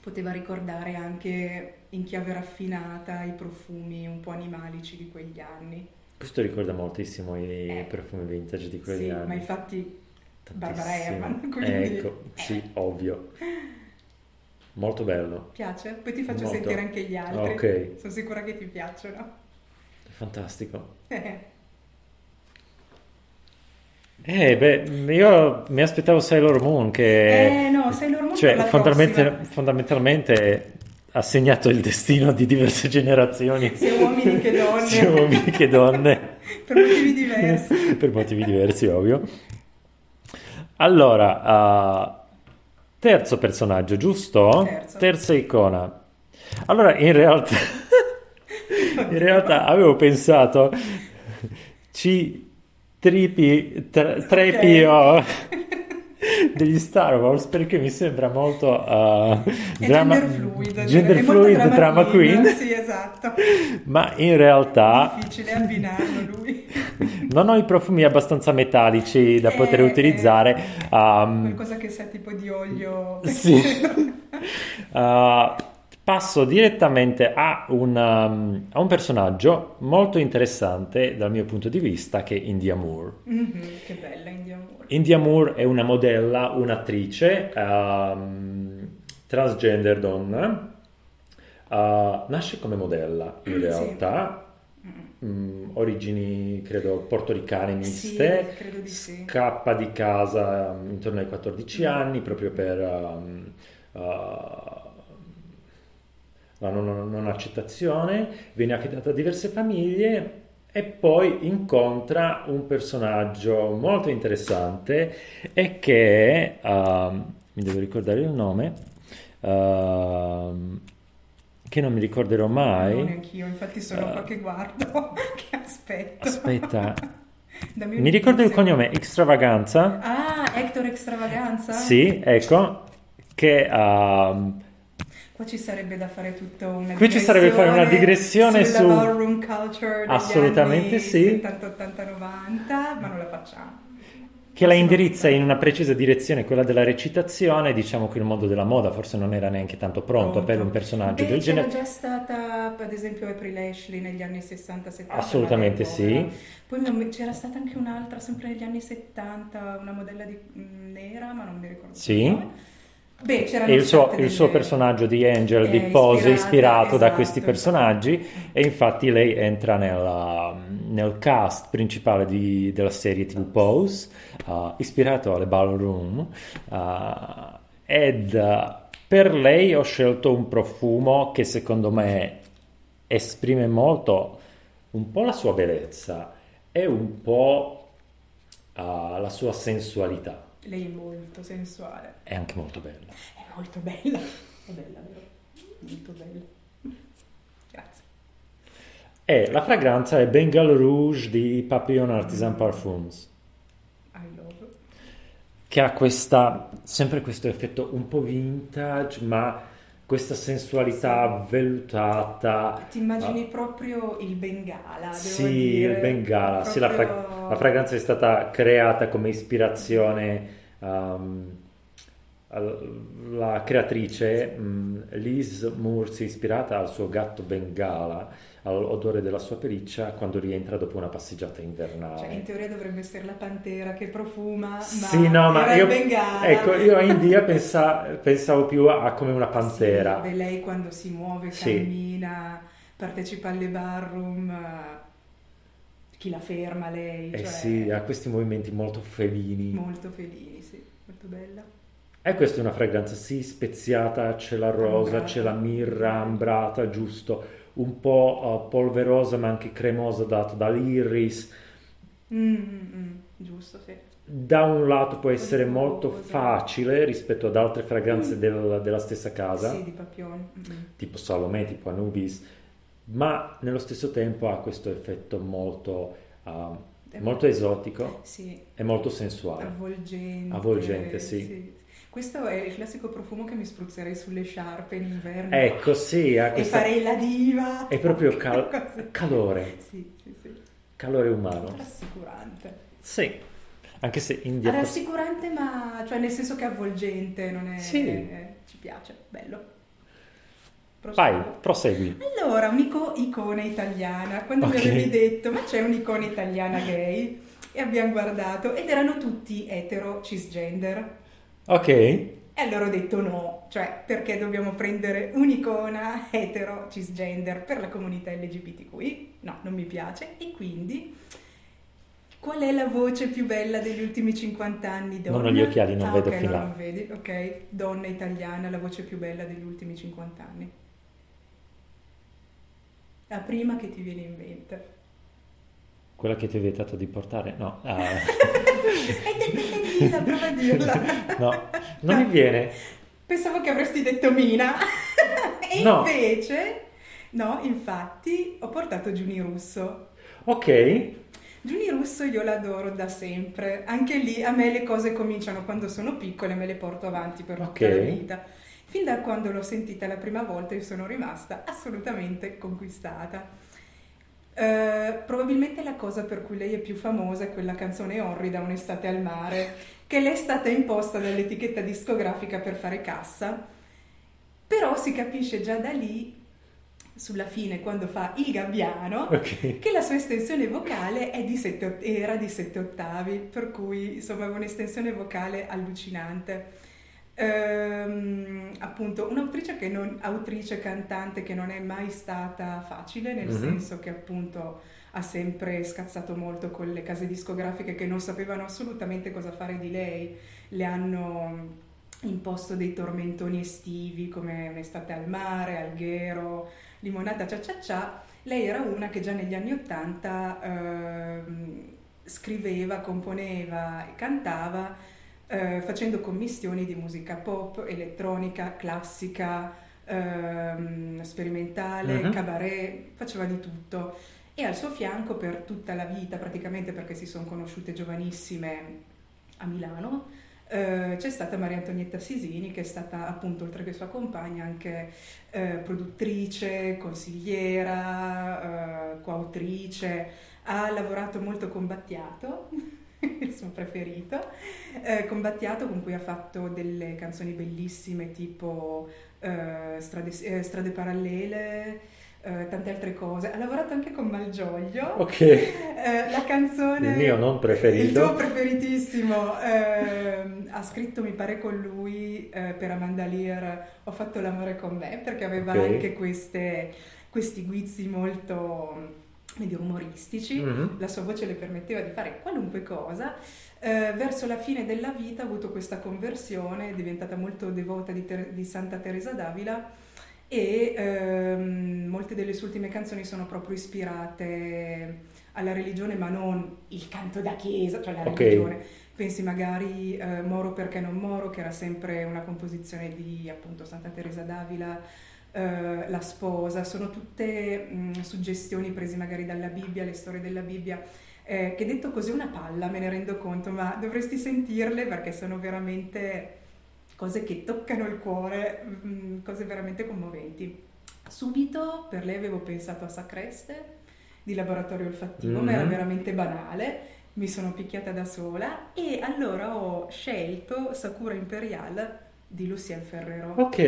Speaker 2: poteva ricordare anche in chiave raffinata i profumi un po' animalici di quegli anni.
Speaker 1: Questo ricorda moltissimo i
Speaker 2: Eh.
Speaker 1: profumi vintage di quegli
Speaker 2: Sì,
Speaker 1: anni.
Speaker 2: ma infatti Barbara
Speaker 1: Tantissimo.
Speaker 2: Herrmann, quindi...
Speaker 1: Ecco, sì,
Speaker 2: eh,
Speaker 1: ovvio. Molto bello,
Speaker 2: piace? Poi ti faccio
Speaker 1: Molto.
Speaker 2: sentire anche gli altri.
Speaker 1: Ok.
Speaker 2: Sono sicura che ti piacciono.
Speaker 1: fantastico.
Speaker 2: Eh,
Speaker 1: Eh, beh, io mi aspettavo Sailor Moon che...
Speaker 2: Eh, no, Sailor Moon
Speaker 1: cioè, fondamentalmente, fondamentalmente ha segnato il destino di diverse generazioni,
Speaker 2: Sia uomini che donne.
Speaker 1: sia uomini che donne.
Speaker 2: per motivi diversi.
Speaker 1: per motivi diversi, ovvio. Allora, uh, terzo personaggio, giusto?
Speaker 2: Terzo.
Speaker 1: Terza icona. Allora, in realtà, in realtà avevo pensato ci tripi, tra- trepio degli Star Wars perché mi sembra molto uh,
Speaker 2: È
Speaker 1: drama-
Speaker 2: gender fluid.
Speaker 1: gender
Speaker 2: è
Speaker 1: fluid,
Speaker 2: drama,
Speaker 1: drama queen,
Speaker 2: Sì, esatto.
Speaker 1: ma in realtà
Speaker 2: Difficile abbinarlo lui.
Speaker 1: non ho i profumi abbastanza metallici da
Speaker 2: Eh,
Speaker 1: poter
Speaker 2: eh.
Speaker 1: utilizzare. um,
Speaker 2: Qualcosa che sa tipo di olio.
Speaker 1: Sì. Uh, passo direttamente a un, um, a un personaggio molto interessante dal mio punto di vista che è India Moore.
Speaker 2: Mhm, che bella India Moore.
Speaker 1: India Moore è una modella, un'attrice um, transgender donna. Uh, nasce come modella in
Speaker 2: Mm, sì.
Speaker 1: realtà,
Speaker 2: Mm.
Speaker 1: Mm, origini credo portoricane
Speaker 2: Sì,
Speaker 1: miste,
Speaker 2: di sì.
Speaker 1: scappa di casa um, intorno ai 14 anni proprio per um, uh, la non, non accettazione, viene affidata a diverse famiglie e poi incontra un personaggio molto interessante e che um, mi devo ricordare il nome um, che non mi ricorderò mai
Speaker 2: neanch'io, infatti sono
Speaker 1: Eh.
Speaker 2: qua che guardo, che aspetto.
Speaker 1: aspetta mi ricordo il cognome Extravaganza
Speaker 2: Ah, Hector Extravaganza?
Speaker 1: Sì, ecco, che um,
Speaker 2: Qua ci sarebbe da fare tutta una
Speaker 1: Qui ci sarebbe fare una digressione su-
Speaker 2: ballroom culture
Speaker 1: Assolutamente sì.
Speaker 2: 70, 80, 90, ma non la facciamo.
Speaker 1: che la indirizza in una precisa direzione, quella della recitazione, diciamo che il mondo della moda forse non era neanche tanto pronto per un personaggio
Speaker 2: Beh,
Speaker 1: del
Speaker 2: c'era
Speaker 1: genere.
Speaker 2: già stata, ad esempio, April Ashley negli anni 60-70.
Speaker 1: Assolutamente sì.
Speaker 2: Poi c'era stata anche un'altra, sempre negli anni 70, una modella di, mh, nera, ma non mi ricordo
Speaker 1: Sì.
Speaker 2: il nome. Beh,
Speaker 1: il suo, il suo personaggio di Angel,
Speaker 2: è
Speaker 1: di Pose, è ispirato da
Speaker 2: esatto,
Speaker 1: questi
Speaker 2: esatto.
Speaker 1: personaggi e infatti lei entra nella- nel cast principale di- della serie TV Pose, uh, ispirato alle ballroom, uh, ed uh, per lei ho scelto un profumo che secondo me esprime molto un po' la sua bellezza e un po' la sua sensualità.
Speaker 2: Lei è molto sensuale.
Speaker 1: È anche molto bella.
Speaker 2: È molto bella. È bella, vero? Molto bella. Grazie.
Speaker 1: E la fragranza è Bengal Rouge di Papillon Artisan Parfums,
Speaker 2: I love.
Speaker 1: che ha questa, sempre questo effetto un po' vintage, ma questa sensualità vellutata.
Speaker 2: Ti immagini proprio il Bengala,
Speaker 1: Sì,
Speaker 2: dire.
Speaker 1: il Bengala. Sì, la, fra-
Speaker 2: Proprio-
Speaker 1: la fragranza è stata creata come ispirazione. um, la creatrice mm, Liz Moore si è ispirata al suo gatto Bengala, all'odore della sua pelliccia quando rientra dopo una passeggiata invernale.
Speaker 2: Cioè, in teoria dovrebbe essere la pantera che profuma, ma
Speaker 1: Sì, no, ma io,
Speaker 2: il Bengala.
Speaker 1: ecco, io a India pensa- pensavo più a come una pantera.
Speaker 2: Sì, lei quando si muove,
Speaker 1: Sì.
Speaker 2: cammina, partecipa alle barroom, chi la ferma lei,
Speaker 1: Eh
Speaker 2: cioè,
Speaker 1: sì, ha questi movimenti molto felini.
Speaker 2: molto felini, sì, molto bella.
Speaker 1: E questa è una fragranza, sì, speziata, c'è la rosa,
Speaker 2: Ambrata.
Speaker 1: c'è la mirra ambrata, giusto, un po' eh, polverosa ma anche cremosa dato dall'iris.
Speaker 2: Mm, mm, mm, giusto, sì.
Speaker 1: Da un lato può essere
Speaker 2: Mm,
Speaker 1: molto
Speaker 2: cosa-
Speaker 1: facile rispetto ad altre fragranze del- della stessa casa,
Speaker 2: Sì, di Papillon. mm, mm.
Speaker 1: tipo Salomè, tipo Anubis, ma nello stesso tempo ha questo effetto molto, ah, molto esotico
Speaker 2: Sì,
Speaker 1: e molto sensuale.
Speaker 2: avvolgente.
Speaker 1: Avvolgente, sì.
Speaker 2: Questo è il classico profumo che mi spruzzerei sulle sciarpe in inverno.
Speaker 1: Ecco, sì, ha
Speaker 2: E
Speaker 1: questa...
Speaker 2: farei la diva.
Speaker 1: È proprio cal- calore,
Speaker 2: Sì, sì, sì.
Speaker 1: calore umano.
Speaker 2: Rassicurante.
Speaker 1: Sì, anche se India...
Speaker 2: Rassicurante, ma cioè nel senso che è avvolgente, non è...
Speaker 1: Sì.
Speaker 2: eh, ci piace, bello.
Speaker 1: Vai,
Speaker 2: Proseguo.
Speaker 1: prosegui.
Speaker 2: Allora, un'icona italiana. Quando
Speaker 1: Ok.
Speaker 2: mi avevi detto, ma c'è un'icona italiana gay? E abbiamo guardato, ed erano tutti etero, cisgender.
Speaker 1: Ok,
Speaker 2: E allora ho detto no, cioè perché dobbiamo prendere un'icona etero, cisgender per la comunità LGBTQI? No, non mi piace. E quindi, qual è la voce più bella degli ultimi 50 anni? Donna?
Speaker 1: Non ho gli occhiali, non
Speaker 2: Ah,
Speaker 1: vedo
Speaker 2: ok,
Speaker 1: fin
Speaker 2: allora
Speaker 1: là.
Speaker 2: non vedi, ok. Donna italiana, la voce più bella degli ultimi 50 anni. La prima che ti viene in mente.
Speaker 1: quella che ti ho vietato di portare? No, ah,
Speaker 2: Dilla, prova a dirla.
Speaker 1: no, non mi viene.
Speaker 2: Pensavo che avresti detto Mina. e
Speaker 1: No.
Speaker 2: invece, no, infatti, ho portato Giuni Russo.
Speaker 1: Ok,
Speaker 2: Giuni Russo io l'adoro da sempre. Anche lì a me le cose cominciano quando sono piccole, me le porto avanti per tutta
Speaker 1: Ok.
Speaker 2: la vita. Fin da quando l'ho sentita la prima volta io sono rimasta assolutamente conquistata. Eh, probabilmente la cosa per cui lei è più famosa è quella canzone orrida Un'estate al mare, che le è stata imposta dall'etichetta discografica per fare cassa, però si capisce già da lì, sulla fine, quando fa il gabbiano,
Speaker 1: ok.
Speaker 2: che la sua estensione vocale è di sette era di 7 ottavi, per cui insomma aveva un'estensione vocale allucinante. Ehm, appunto, un'autrice che non, autrice cantante che non è mai stata facile, nel
Speaker 1: Mhm.
Speaker 2: senso che appunto ha sempre scazzato molto con le case discografiche che non sapevano assolutamente cosa fare di lei, le hanno imposto dei tormentoni estivi come Un'estate al mare, Alghero, Limonata cia cia cia. Lei era una che già negli anni Ottanta ehm, scriveva, componeva e cantava eh, facendo commissioni di musica pop, elettronica, classica, ehm, sperimentale,
Speaker 1: Mhm.
Speaker 2: cabaret, faceva di tutto. E al suo fianco per tutta la vita, praticamente perché si sono conosciute giovanissime a Milano, eh, c'è stata Maria Antonietta Sisini che è stata appunto oltre che sua compagna anche eh, produttrice, consigliera, eh, coautrice, ha lavorato molto con Battiato, il suo preferito, eh, con Battiato con cui ha fatto delle canzoni bellissime tipo eh, Strade, eh, Strade Parallele, eh, tante altre cose. Ha lavorato anche con Malgioglio.
Speaker 1: Ok.
Speaker 2: Eh, la canzone...
Speaker 1: Il mio non preferito.
Speaker 2: Il tuo preferitissimo. eh, ha scritto, mi pare, con lui eh, per Amanda Lear Ho fatto l'amore con me, perché aveva
Speaker 1: Ok.
Speaker 2: anche queste, questi guizzi molto medio umoristici.
Speaker 1: Mhm.
Speaker 2: La sua voce le permetteva di fare qualunque cosa. Eh, verso la fine della vita ha avuto questa conversione, è diventata molto devota di, Ter- di Santa Teresa d'Avila e ehm, molte delle sue ultime canzoni sono proprio ispirate alla religione, ma non il canto da chiesa, cioè la
Speaker 1: Ok.
Speaker 2: religione. Pensi magari eh, Moro perché non Moro, che era sempre una composizione di appunto Santa Teresa d'Avila, eh, La sposa, sono tutte mh, suggestioni prese magari dalla Bibbia, le storie della Bibbia, eh, che detto così è una palla, me ne rendo conto, ma dovresti sentirle perché sono veramente cose che toccano il cuore, mh, cose veramente commoventi. Subito per lei avevo pensato a Sacreste di laboratorio olfattivo, ma era
Speaker 1: Mhm.
Speaker 2: veramente banale, mi sono picchiata da sola e allora ho scelto Sakura Imperial di Lucien Ferrero.
Speaker 1: Ok.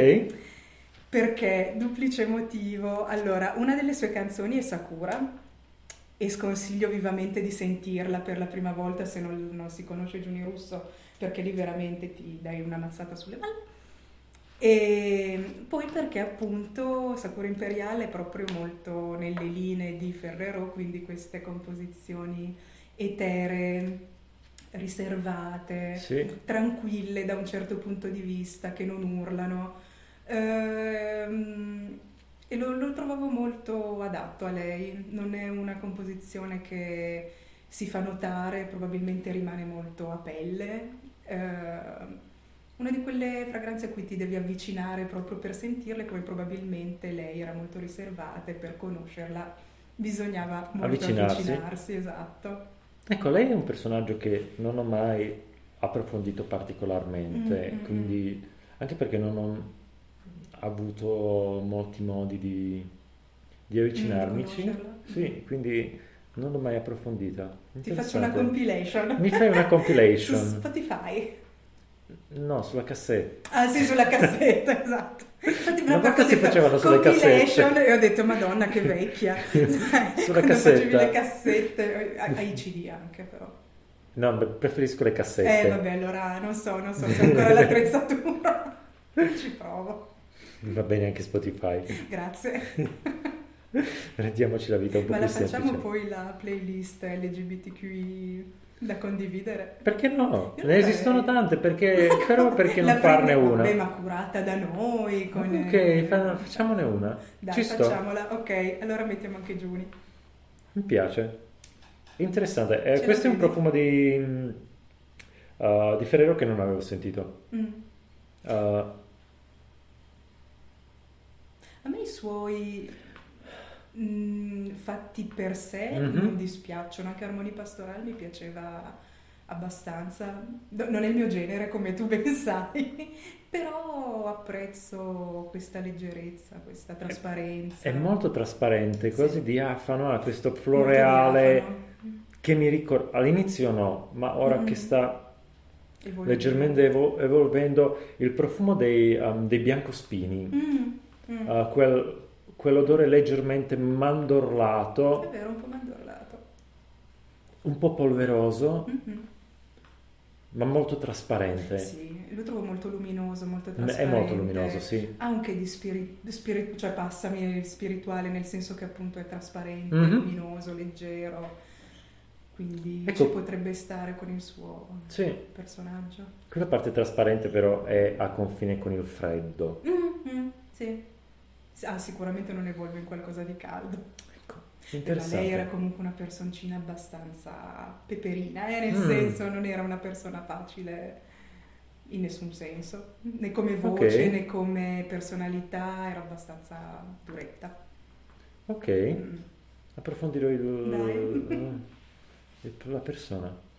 Speaker 2: Perché duplice motivo. Allora, una delle sue canzoni è Sakura e sconsiglio vivamente di sentirla per la prima volta se non, non si conosce Giuni Russo, perché lì veramente ti dai una mazzata sulle palle. E poi perché appunto Sakura Imperiale è proprio molto nelle linee di Ferrero, quindi queste composizioni eteree, riservate,
Speaker 1: Sì.
Speaker 2: tranquille da un certo punto di vista, che non urlano. Ehm, e lo, lo trovavo molto adatto a lei, non è una composizione che si fa notare, probabilmente rimane molto a pelle. Ehm, una di quelle fragranze a cui ti devi avvicinare proprio per sentirle, come probabilmente lei era molto riservata e per conoscerla bisognava molto
Speaker 1: Avvicinarsi.
Speaker 2: avvicinarsi, esatto.
Speaker 1: Ecco, lei è un personaggio che non ho mai approfondito particolarmente,
Speaker 2: Mm, mm,
Speaker 1: quindi anche perché non ho avuto molti modi di, di avvicinarmici.
Speaker 2: conoscerla.
Speaker 1: sì, quindi non l'ho mai approfondita.
Speaker 2: Ti faccio una compilation.
Speaker 1: Mi fai una
Speaker 2: Su
Speaker 1: compilation?
Speaker 2: Spotify.
Speaker 1: No, sulla cassetta.
Speaker 2: Ah sì, sulla cassetta, esatto. Infatti
Speaker 1: Una
Speaker 2: proprio
Speaker 1: volta si facevano sulle cassette.
Speaker 2: E ho detto, madonna che vecchia.
Speaker 1: Sulla
Speaker 2: quando facevi
Speaker 1: cassetta.
Speaker 2: le cassette, ai CD anche però.
Speaker 1: No, preferisco le cassette.
Speaker 2: Eh vabbè, allora non so, non so se ho ancora l'attrezzatura. Ci provo.
Speaker 1: Va bene anche Spotify.
Speaker 2: Grazie.
Speaker 1: Rendiamoci la vita un po'
Speaker 2: Ma
Speaker 1: più
Speaker 2: la facciamo
Speaker 1: semplice.
Speaker 2: poi la playlist LGBTQI da condividere?
Speaker 1: Perché no?
Speaker 2: Io
Speaker 1: Ne esistono tante, perché, però perché non farne una?
Speaker 2: Vabbè, ma curata da noi. Con
Speaker 1: Ok, fa- facciamone una.
Speaker 2: Dai,
Speaker 1: Ci sto.
Speaker 2: facciamola. Ok, allora mettiamo anche Giuni.
Speaker 1: Mi piace. Interessante. Eh, questo è un profumo di, uh, di Ferrero che non avevo sentito.
Speaker 2: Mm.
Speaker 1: Uh,
Speaker 2: A me i suoi mm, fatti per sé
Speaker 1: Mhm.
Speaker 2: non dispiacciono, anche Armoni Pastorali mi piaceva abbastanza. Non è il mio genere, come tu ben sai, però apprezzo questa leggerezza, questa trasparenza.
Speaker 1: è molto trasparente,
Speaker 2: Sì.
Speaker 1: diafano, ha questo floreale che mi ricorda, all'inizio no, ma ora
Speaker 2: Mm.
Speaker 1: che sta
Speaker 2: evolutivo.
Speaker 1: leggermente evo- evolvendo il profumo dei, um, dei biancospini,
Speaker 2: Mm, mm.
Speaker 1: uh, quel- quell'odore leggermente mandorlato,
Speaker 2: È vero, un po' mandorlato.
Speaker 1: un po' polveroso,
Speaker 2: Mhm.
Speaker 1: ma molto trasparente.
Speaker 2: Sì, lo trovo molto luminoso, molto
Speaker 1: È
Speaker 2: trasparente.
Speaker 1: molto luminoso, sì.
Speaker 2: Anche di spirito, cioè passami spirituale, nel senso che appunto è trasparente,
Speaker 1: Mhm.
Speaker 2: luminoso, leggero. Quindi
Speaker 1: Ecco.
Speaker 2: ci potrebbe stare con il suo
Speaker 1: Sì,
Speaker 2: personaggio.
Speaker 1: quella parte trasparente però è a confine con il freddo.
Speaker 2: Mhm, sì. Ah, sicuramente non evolve in qualcosa di caldo.
Speaker 1: Ecco, interessante.
Speaker 2: lei era comunque una personcina abbastanza peperina, eh, nel
Speaker 1: Mm.
Speaker 2: senso non era una persona facile in nessun senso, né come voce
Speaker 1: Ok.
Speaker 2: né come personalità, era abbastanza duretta.
Speaker 1: Ok,
Speaker 2: Mm.
Speaker 1: approfondirò il-
Speaker 2: Dai.
Speaker 1: il- la persona.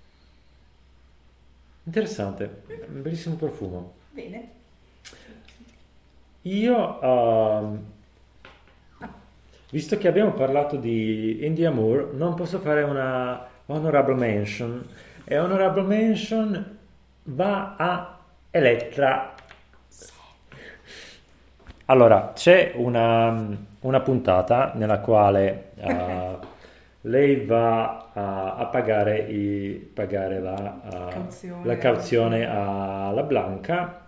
Speaker 1: Interessante, un bellissimo profumo.
Speaker 2: Bene.
Speaker 1: Io, ehm, visto che abbiamo parlato di Indie Amour, non posso fare una honorable mention. E honorable mention va a Elettra. Allora, c'è una, una puntata nella quale uh, lei va a, a pagare, i, pagare la, uh,
Speaker 2: Cauzione.
Speaker 1: la cauzione alla Blanca.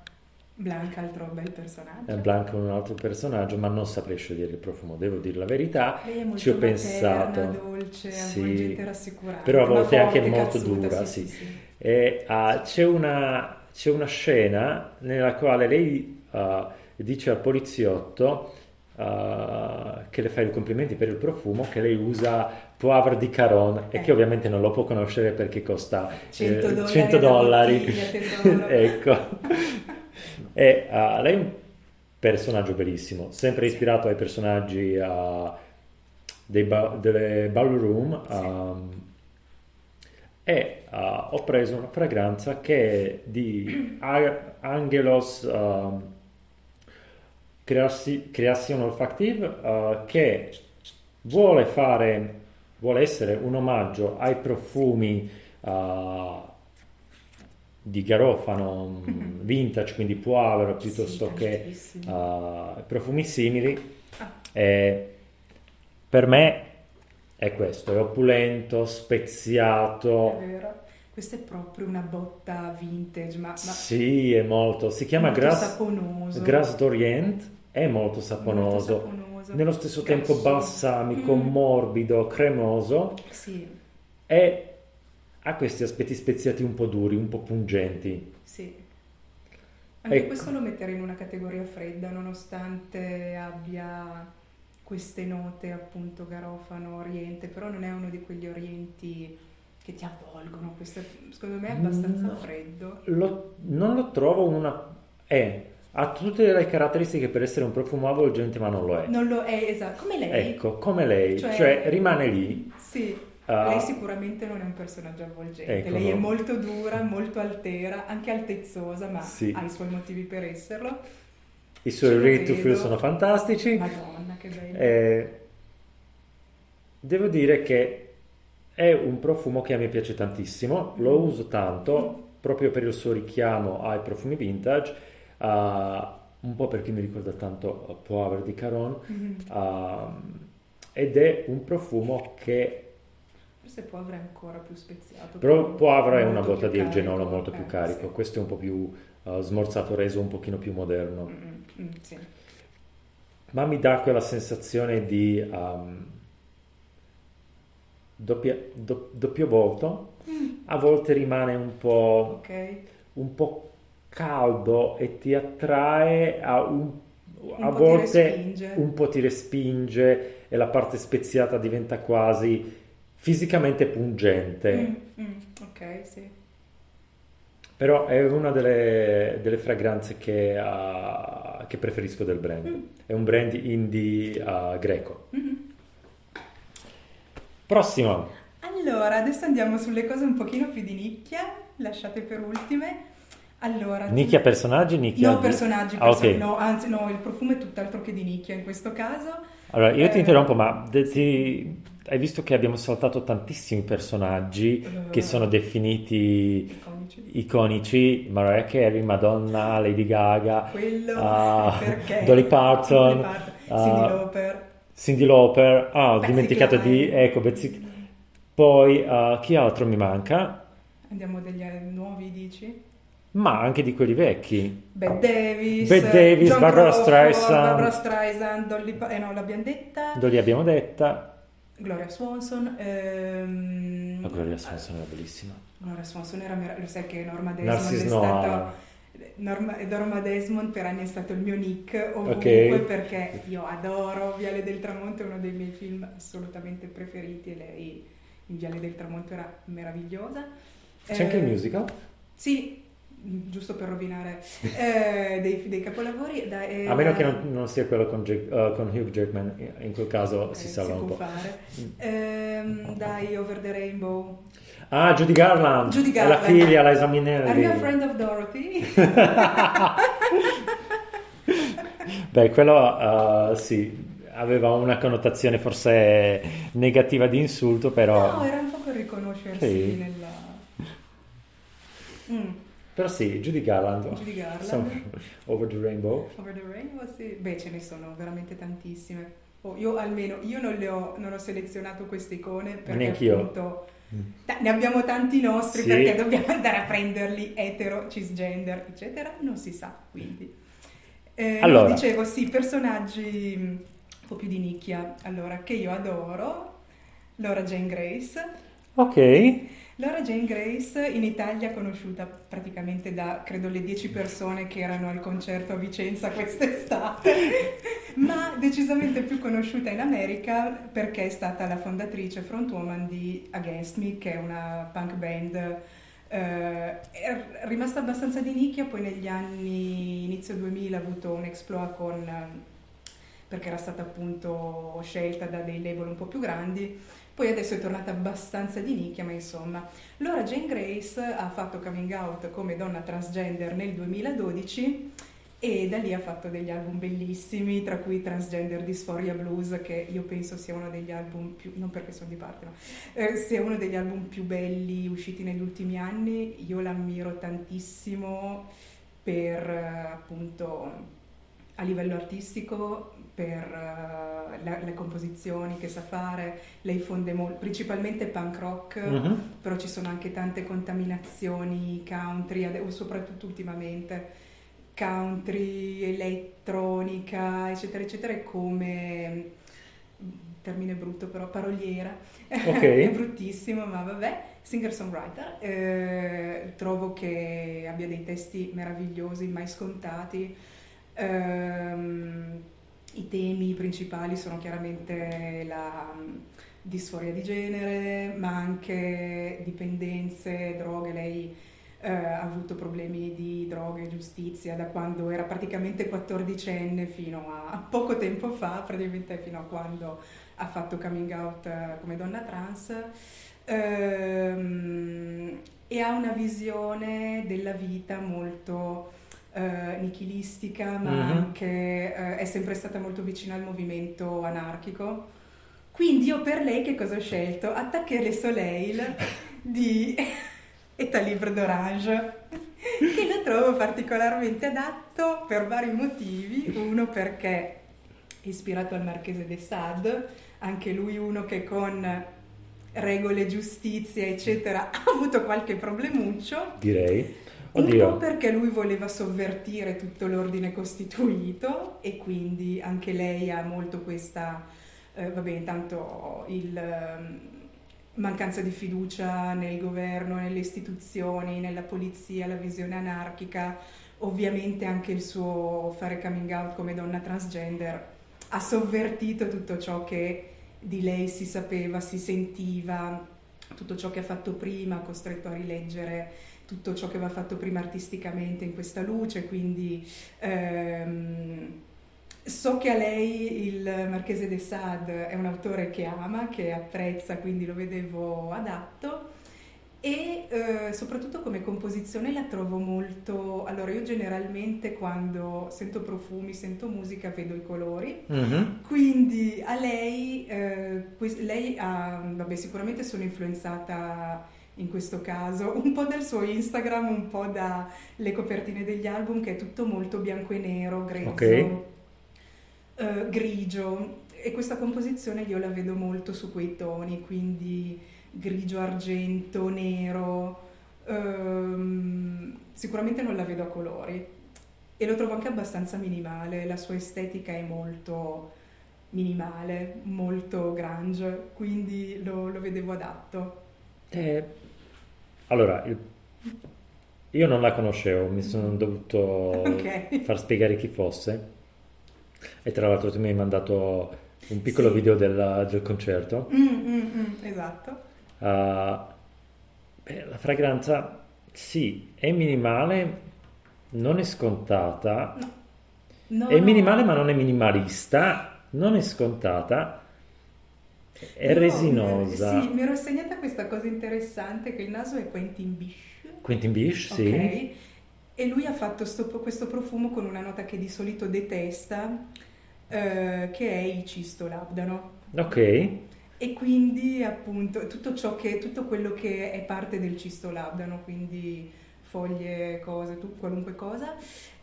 Speaker 2: Blanca, altro bel personaggio.
Speaker 1: Eh, Blanca è un altro personaggio, ma non saprei scegliere il profumo, devo dire la verità.
Speaker 2: Lei è molto
Speaker 1: Ci ho
Speaker 2: materna,
Speaker 1: pensato.
Speaker 2: dolce,
Speaker 1: Sì.
Speaker 2: rassicurante.
Speaker 1: Però a volte anche
Speaker 2: forte,
Speaker 1: molto
Speaker 2: cazzuta,
Speaker 1: dura,
Speaker 2: sì,
Speaker 1: sì.
Speaker 2: sì.
Speaker 1: E ah, c'è, una, c'è una scena nella quale lei ah, dice al poliziotto ah, che le fa i complimenti per il profumo, che lei usa Poivre di Caron e
Speaker 2: Eh.
Speaker 1: che ovviamente non lo può conoscere perché costa
Speaker 2: 100
Speaker 1: eh,
Speaker 2: dollari
Speaker 1: 100
Speaker 2: la
Speaker 1: dollari. ecco. E ah, lei è un personaggio bellissimo, sempre ispirato ai personaggi dei ba- delle ballroom. um, e ah, ho preso una fragranza che è di A- Angelos um, Creasi- Creation Olfactive ah, che vuole fare vuole essere un omaggio ai profumi ah, di garofano mm, vintage quindi poivre piuttosto
Speaker 2: Sì,
Speaker 1: che ah, profumi simili
Speaker 2: Ah.
Speaker 1: e per me è questo è opulento
Speaker 2: È
Speaker 1: speziato
Speaker 2: vero. Questa è proprio una botta vintage, ma, ma
Speaker 1: sì è molto si chiama
Speaker 2: molto
Speaker 1: Grass,
Speaker 2: saponoso.
Speaker 1: Grass d'Orient è molto
Speaker 2: Molto
Speaker 1: saponoso
Speaker 2: saponoso.
Speaker 1: nello stesso tempo
Speaker 2: Grasso.
Speaker 1: balsamico
Speaker 2: Mm.
Speaker 1: morbido cremoso
Speaker 2: Sì,
Speaker 1: e ha questi aspetti speziati un po' duri un po' pungenti
Speaker 2: sì. Anche
Speaker 1: Ecco.
Speaker 2: questo lo metterei in una categoria fredda, nonostante abbia queste note appunto garofano, oriente, però non è uno di quegli orienti che ti avvolgono. Questo secondo me è abbastanza
Speaker 1: No.
Speaker 2: freddo.
Speaker 1: Lo- non lo trovo una è ha tutte le caratteristiche per essere un profumo avvolgente ma non lo è
Speaker 2: Non lo è, esatto, come lei.
Speaker 1: ecco come lei
Speaker 2: Cioè-
Speaker 1: cioè rimane lì
Speaker 2: Sì,
Speaker 1: Ah.
Speaker 2: lei sicuramente non è un personaggio avvolgente,
Speaker 1: Ecco,
Speaker 2: lei è
Speaker 1: no.
Speaker 2: molto dura, molto altera, anche altezzosa, ma
Speaker 1: Sì.
Speaker 2: ha i suoi motivi per esserlo.
Speaker 1: i suoi ready to feel sono fantastici
Speaker 2: Madonna, che bello.
Speaker 1: Eh, devo dire che è un profumo che a me piace tantissimo, lo
Speaker 2: Mm.
Speaker 1: uso tanto proprio per il suo richiamo ai profumi vintage, ah, un po' perché mi ricorda tanto Poivre di Caron,
Speaker 2: Mhm.
Speaker 1: ah, ed è un profumo che
Speaker 2: Forse può avrà ancora più speziato.
Speaker 1: però Poivre è
Speaker 2: molto
Speaker 1: una botta di genolo molto più
Speaker 2: eh,
Speaker 1: carico,
Speaker 2: sì.
Speaker 1: questo è un po' più ah, smorzato, reso un pochino più moderno.
Speaker 2: Mm, mm, mm, sì.
Speaker 1: ma mi dà quella sensazione di um, doppia- do- doppio volto. A volte rimane un po',
Speaker 2: Ok.
Speaker 1: un po' caldo e ti attrae, a, un, a
Speaker 2: po' ti
Speaker 1: volte un po' ti respinge e la parte speziata diventa quasi fisicamente pungente.
Speaker 2: Mm, mm, ok, sì.
Speaker 1: Però è una delle, delle fragranze che, ah, che preferisco del brand.
Speaker 2: Mm.
Speaker 1: È un brand indie ah, greco.
Speaker 2: Mhm.
Speaker 1: Prossimo.
Speaker 2: Allora, adesso andiamo sulle cose un pochino più di nicchia, lasciate per ultime. Allora,
Speaker 1: Nicchia personaggi, nicchia
Speaker 2: No, personaggi,
Speaker 1: Ah, ok.
Speaker 2: person- no, anzi no, il profumo è tutt'altro che di nicchia in questo caso.
Speaker 1: Allora, io ti
Speaker 2: Eh,
Speaker 1: interrompo, ma ti- hai visto che abbiamo saltato tantissimi personaggi
Speaker 2: Eh.
Speaker 1: che sono definiti
Speaker 2: Iconici.
Speaker 1: iconici, Mariah Carey, Madonna, Lady Gaga,
Speaker 2: Quello perché
Speaker 1: Dolly Parton,
Speaker 2: Parton,
Speaker 1: ah,
Speaker 2: Cyndi Lauper,
Speaker 1: Cindy Lauper, ah, ho
Speaker 2: Betsy
Speaker 1: dimenticato di,
Speaker 2: Klein.
Speaker 1: ecco, Betsy- Poi, ah, chi altro mi manca?
Speaker 2: Andiamo degli anni nuovi, dici?
Speaker 1: Ma anche di quelli vecchi.
Speaker 2: Bette Davis,
Speaker 1: Bette Davis,
Speaker 2: John
Speaker 1: Barbara
Speaker 2: Crawford,
Speaker 1: Streisand.
Speaker 2: Barbara Streisand, Dolly Pa- eh no, l'abbiamo detta,
Speaker 1: Dove li abbiamo detta?
Speaker 2: Gloria Swanson, ehm,
Speaker 1: La Gloria Swanson era bellissima.
Speaker 2: Gloria Swanson era meravigliosa, sai che Norma Desmond
Speaker 1: Narcisse
Speaker 2: è
Speaker 1: Noir.
Speaker 2: stata Norma, Norma Desmond per anni è stato il mio nick ovunque
Speaker 1: Ok.
Speaker 2: perché io adoro Viale del Tramonto, è uno dei miei film assolutamente preferiti e lei in Viale del Tramonto era meravigliosa.
Speaker 1: C'è anche
Speaker 2: Eh,
Speaker 1: il musical?
Speaker 2: Sì, giusto per rovinare eh, dei, dei capolavori. da- eh,
Speaker 1: A meno che non, non sia quello con, uh, con Hugh Jackman, in quel caso
Speaker 2: eh,
Speaker 1: si salva un
Speaker 2: può
Speaker 1: po'.
Speaker 2: fare. Ehm, dai, Over the Rainbow.
Speaker 1: Ah, Judy Garland,
Speaker 2: Judy
Speaker 1: è la
Speaker 2: Garland.
Speaker 1: figlia, Liza
Speaker 2: Are you a friend of Dorothy?
Speaker 1: Beh, quello uh, sì, aveva una connotazione forse negativa di insulto, però...
Speaker 2: No, era un po' per riconoscersi
Speaker 1: Sì.
Speaker 2: nella... Mm,
Speaker 1: Però sì, Judy Garland.
Speaker 2: Judy Garland.
Speaker 1: Over the Rainbow.
Speaker 2: Over the Rainbow, sì. Beh, ce ne sono veramente tantissime. Oh, io almeno, io non, le ho, non ho selezionato queste icone perché
Speaker 1: Neanch'io.
Speaker 2: appunto da- ne abbiamo tanti nostri
Speaker 1: Sì.
Speaker 2: perché dobbiamo andare a prenderli etero, cisgender, eccetera, non si sa quindi. Eh,
Speaker 1: Allora.
Speaker 2: dicevo sì, personaggi mh, un po' più di nicchia, allora, che io adoro, Laura Jane Grace.
Speaker 1: Ok.
Speaker 2: Laura Jane Grace in Italia conosciuta praticamente da credo le 10 persone che erano al concerto a Vicenza quest'estate, ma decisamente più conosciuta in America perché è stata la fondatrice frontwoman di Against Me, che è una punk band eh, è rimasta abbastanza di nicchia, poi negli anni inizio 2000 ha avuto un exploit con eh, perché era stata appunto scelta da dei label un po' più grandi. Poi adesso è tornata abbastanza di nicchia, ma insomma. Laura Jane Grace ha fatto coming out come donna transgender nel 2012 e da lì ha fatto degli album bellissimi, tra cui Transgender Dysphoria Blues, che io penso sia uno degli album più, non perché sono di parte, ma eh, sia uno degli album più belli usciti negli ultimi anni. Io l'ammiro tantissimo per eh, appunto a livello artistico per eh, la- le composizioni che sa fare, lei fonde mol- principalmente punk rock,
Speaker 1: Mhm.
Speaker 2: però ci sono anche tante contaminazioni country, o soprattutto ultimamente country, elettronica, eccetera, eccetera, e come termine brutto però, paroliera,
Speaker 1: Ok.
Speaker 2: è bruttissimo, ma vabbè, singer-songwriter, Eh, trovo che abbia dei testi meravigliosi, mai scontati, Ehm, i temi principali sono chiaramente la mm, disforia di genere, ma anche dipendenze, droghe, lei eh, ha avuto problemi di droghe giustizia da quando era praticamente 14enne fino a poco tempo fa, praticamente fino a quando ha fatto coming out eh, come donna trans. Ehm, e ha una visione della vita molto eh, nichilistica, ma
Speaker 1: Mhm.
Speaker 2: anche eh, è sempre stata molto vicina al movimento anarchico. Quindi io per lei che cosa ho scelto? Attaquer les Soleil di Eta Libre d'Orange, che lo trovo particolarmente adatto per vari motivi. Uno perché è ispirato al Marchese de Sade, anche lui uno che con regole, giustizia, eccetera, ha avuto qualche problemuccio.
Speaker 1: Direi.
Speaker 2: Un po'
Speaker 1: Oddio.
Speaker 2: perché lui voleva sovvertire tutto l'ordine costituito e quindi anche lei ha molto questa, eh, vabbè, intanto il ehm, mancanza di fiducia nel governo, nelle istituzioni, nella polizia, la visione anarchica, ovviamente anche il suo fare coming out come donna transgender ha sovvertito tutto ciò che di lei si sapeva, si sentiva, tutto ciò che ha fatto prima, costretto a rileggere tutto ciò che aveva fatto prima artisticamente in questa luce, quindi ehm, so che a lei il Marchese de Sade è un autore che ama, che apprezza, quindi lo vedevo adatto e eh, soprattutto come composizione la trovo molto... Allora io generalmente quando sento profumi, sento musica, vedo i colori.
Speaker 1: Mhm.
Speaker 2: Quindi a lei, eh, lei ha, vabbè, sicuramente sono influenzata in questo caso un po' dal suo Instagram, un po' dalle copertine degli album, che è tutto molto bianco e nero, grezzo,
Speaker 1: Ok.
Speaker 2: eh, grigio. E questa composizione io la vedo molto su quei toni, quindi grigio, argento, nero. ehm, sicuramente non la vedo a colori. E lo trovo anche abbastanza minimale, la sua estetica è molto minimale, molto grunge, quindi lo, lo vedevo adatto.
Speaker 1: Eh, allora, io non la conoscevo, mi sono dovuto
Speaker 2: Ok.
Speaker 1: far spiegare chi fosse. E tra l'altro tu mi hai mandato un piccolo
Speaker 2: Sì.
Speaker 1: video della- del concerto.
Speaker 2: Mm, mm, mm, esatto.
Speaker 1: Ah, beh, la fragranza, sì, è minimale, non è scontata.
Speaker 2: No,
Speaker 1: È
Speaker 2: no.
Speaker 1: minimale ma non è minimalista, non è scontata, è
Speaker 2: No,
Speaker 1: resinosa.
Speaker 2: Sì, mi ero segnata questa cosa interessante che il naso è Quentin Bish.
Speaker 1: Quentin Bish, sì.
Speaker 2: Ok? E lui ha fatto sto- questo profumo con una nota che di solito detesta, eh, che è il cisto labdano.
Speaker 1: Ok,
Speaker 2: E quindi appunto tutto ciò che, tutto quello che è parte del cisto labdano, quindi foglie, cose, tu- qualunque cosa,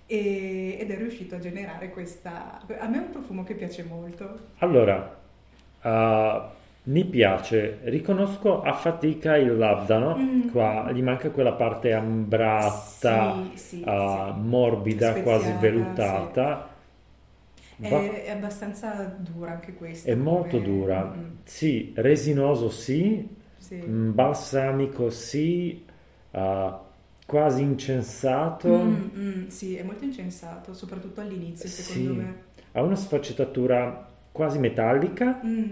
Speaker 2: e- ed è riuscito a generare questa... A me è un profumo che piace molto.
Speaker 1: Allora, uh, mi piace, riconosco a fatica il labdano,
Speaker 2: Mm.
Speaker 1: qua gli manca quella parte ambrata,
Speaker 2: Sì, sì,
Speaker 1: uh,
Speaker 2: sì.
Speaker 1: morbida, quasi
Speaker 2: Speziata,
Speaker 1: vellutata.
Speaker 2: È, è abbastanza dura anche questa.
Speaker 1: È molto
Speaker 2: come-
Speaker 1: dura,
Speaker 2: Mm,
Speaker 1: sì, resinoso sì, mm, balsamico sì, uh, quasi incensato,
Speaker 2: Mm, mm, sì, è molto incensato, soprattutto all'inizio, secondo me.
Speaker 1: ha una sfaccettatura quasi metallica,
Speaker 2: Mm.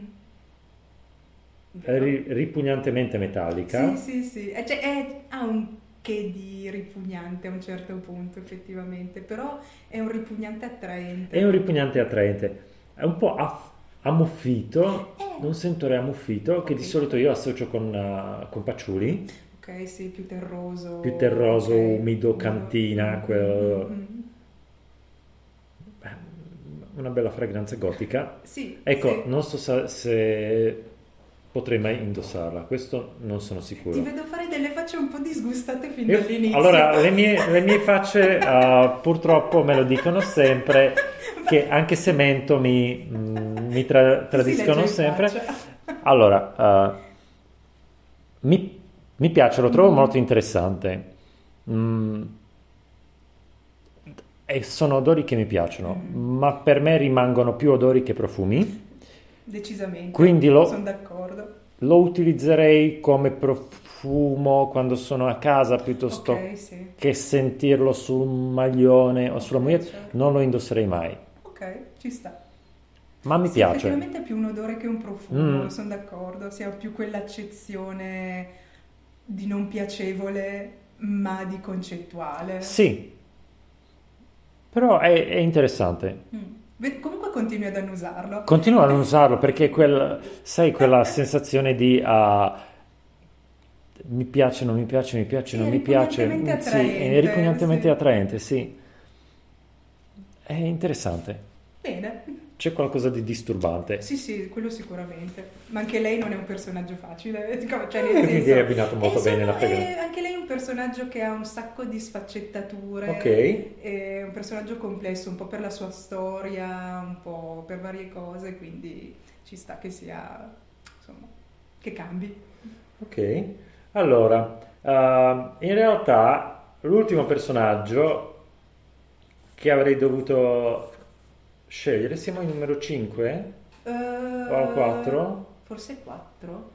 Speaker 1: ri- ripugnantemente metallica.
Speaker 2: Sì, sì, sì. Eh, cioè, è- ha un che di ripugnante a un certo punto, effettivamente, però è un ripugnante attraente.
Speaker 1: È un ripugnante attraente, è un po' aff- ammuffito,
Speaker 2: Eh.
Speaker 1: un sentore ammuffito che di solito io associo con, uh, con patchouli,
Speaker 2: Ok, sì, più terroso.
Speaker 1: più terroso,
Speaker 2: ok.
Speaker 1: umido, cantina,
Speaker 2: Mm,
Speaker 1: quel-
Speaker 2: mm, mm.
Speaker 1: Una bella fragranza gotica.
Speaker 2: Sì,
Speaker 1: Ecco,
Speaker 2: sì.
Speaker 1: non so se, potrei mai indossarla, questo non sono sicuro.
Speaker 2: Ti vedo fare delle facce un po' disgustate fin
Speaker 1: Io-
Speaker 2: dall'inizio.
Speaker 1: allora, le mie, le mie facce uh, purtroppo me lo dicono sempre, che anche se mento mi, mm, mi tra- tradiscono sempre.
Speaker 2: faccia.
Speaker 1: Allora, uh, mi, mi piace, lo trovo
Speaker 2: Mm.
Speaker 1: molto interessante. Mm, e sono odori che mi piacciono,
Speaker 2: Mm.
Speaker 1: ma per me rimangono più odori che profumi.
Speaker 2: Decisamente.
Speaker 1: Quindi lo-
Speaker 2: Sono d'accordo.
Speaker 1: Lo utilizzerei come profumo quando sono a casa piuttosto
Speaker 2: Ok, sì.
Speaker 1: che sentirlo sul maglione o sulla
Speaker 2: Ok,
Speaker 1: moglietta.
Speaker 2: certo.
Speaker 1: Non lo indosserei mai,
Speaker 2: Ok, ci sta.
Speaker 1: ma mi
Speaker 2: Sì,
Speaker 1: piace.
Speaker 2: effettivamente è più un odore che un profumo,
Speaker 1: Mm.
Speaker 2: sono d'accordo. Si ha più quell'accezione di non piacevole, ma di concettuale.
Speaker 1: Sì, però è, è interessante.
Speaker 2: Mm. Comunque continui ad annusarlo.
Speaker 1: Continuo a non usarlo perché quel, sai quella sensazione di ah, mi piace, non mi piace, mi piace,
Speaker 2: Sì,
Speaker 1: non mi piace. Sì,
Speaker 2: attraente,
Speaker 1: è ripugnantemente
Speaker 2: sì.
Speaker 1: attraente, sì. È interessante.
Speaker 2: Bene.
Speaker 1: C'è qualcosa di disturbante.
Speaker 2: Sì, sì, quello sicuramente. Ma anche lei non è un personaggio facile. dico, Cioè, nel
Speaker 1: Eh, quindi
Speaker 2: senso-
Speaker 1: è abbinato molto
Speaker 2: Eh,
Speaker 1: bene
Speaker 2: sono-
Speaker 1: la
Speaker 2: eh, anche lei è un personaggio che ha un sacco di sfaccettature.
Speaker 1: Ok.
Speaker 2: È un personaggio complesso, un po' per la sua storia, un po' per varie cose, quindi ci sta che sia, insomma, che cambi.
Speaker 1: Ok, allora, ehm, in realtà l'ultimo personaggio che avrei dovuto scegliere, siamo al numero 5
Speaker 2: Eh,
Speaker 1: o al 4?
Speaker 2: Forse 4?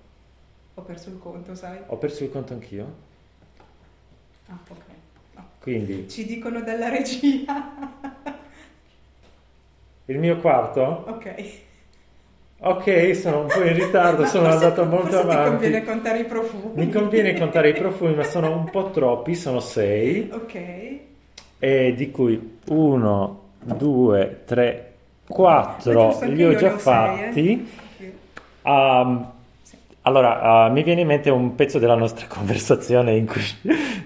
Speaker 2: Ho perso il conto, sai?
Speaker 1: Ho perso il conto anch'io,
Speaker 2: Ah, ok. No.
Speaker 1: quindi
Speaker 2: Ci dicono dalla regia.
Speaker 1: il mio quarto?
Speaker 2: ok.
Speaker 1: Ok, sono un po' in ritardo, sono
Speaker 2: forse-
Speaker 1: andato molto
Speaker 2: forse ti
Speaker 1: avanti.
Speaker 2: conviene contare i profumi.
Speaker 1: Mi conviene contare i profumi, ma sono un po' troppi, sono 6,
Speaker 2: Ok.
Speaker 1: e di cui 1, 2, 3,
Speaker 2: Ma
Speaker 1: 4
Speaker 2: giusto, anche
Speaker 1: li ho già
Speaker 2: ho sei,
Speaker 1: fatti.
Speaker 2: eh.
Speaker 1: Um, allora, uh, mi viene in mente un pezzo della nostra conversazione in cui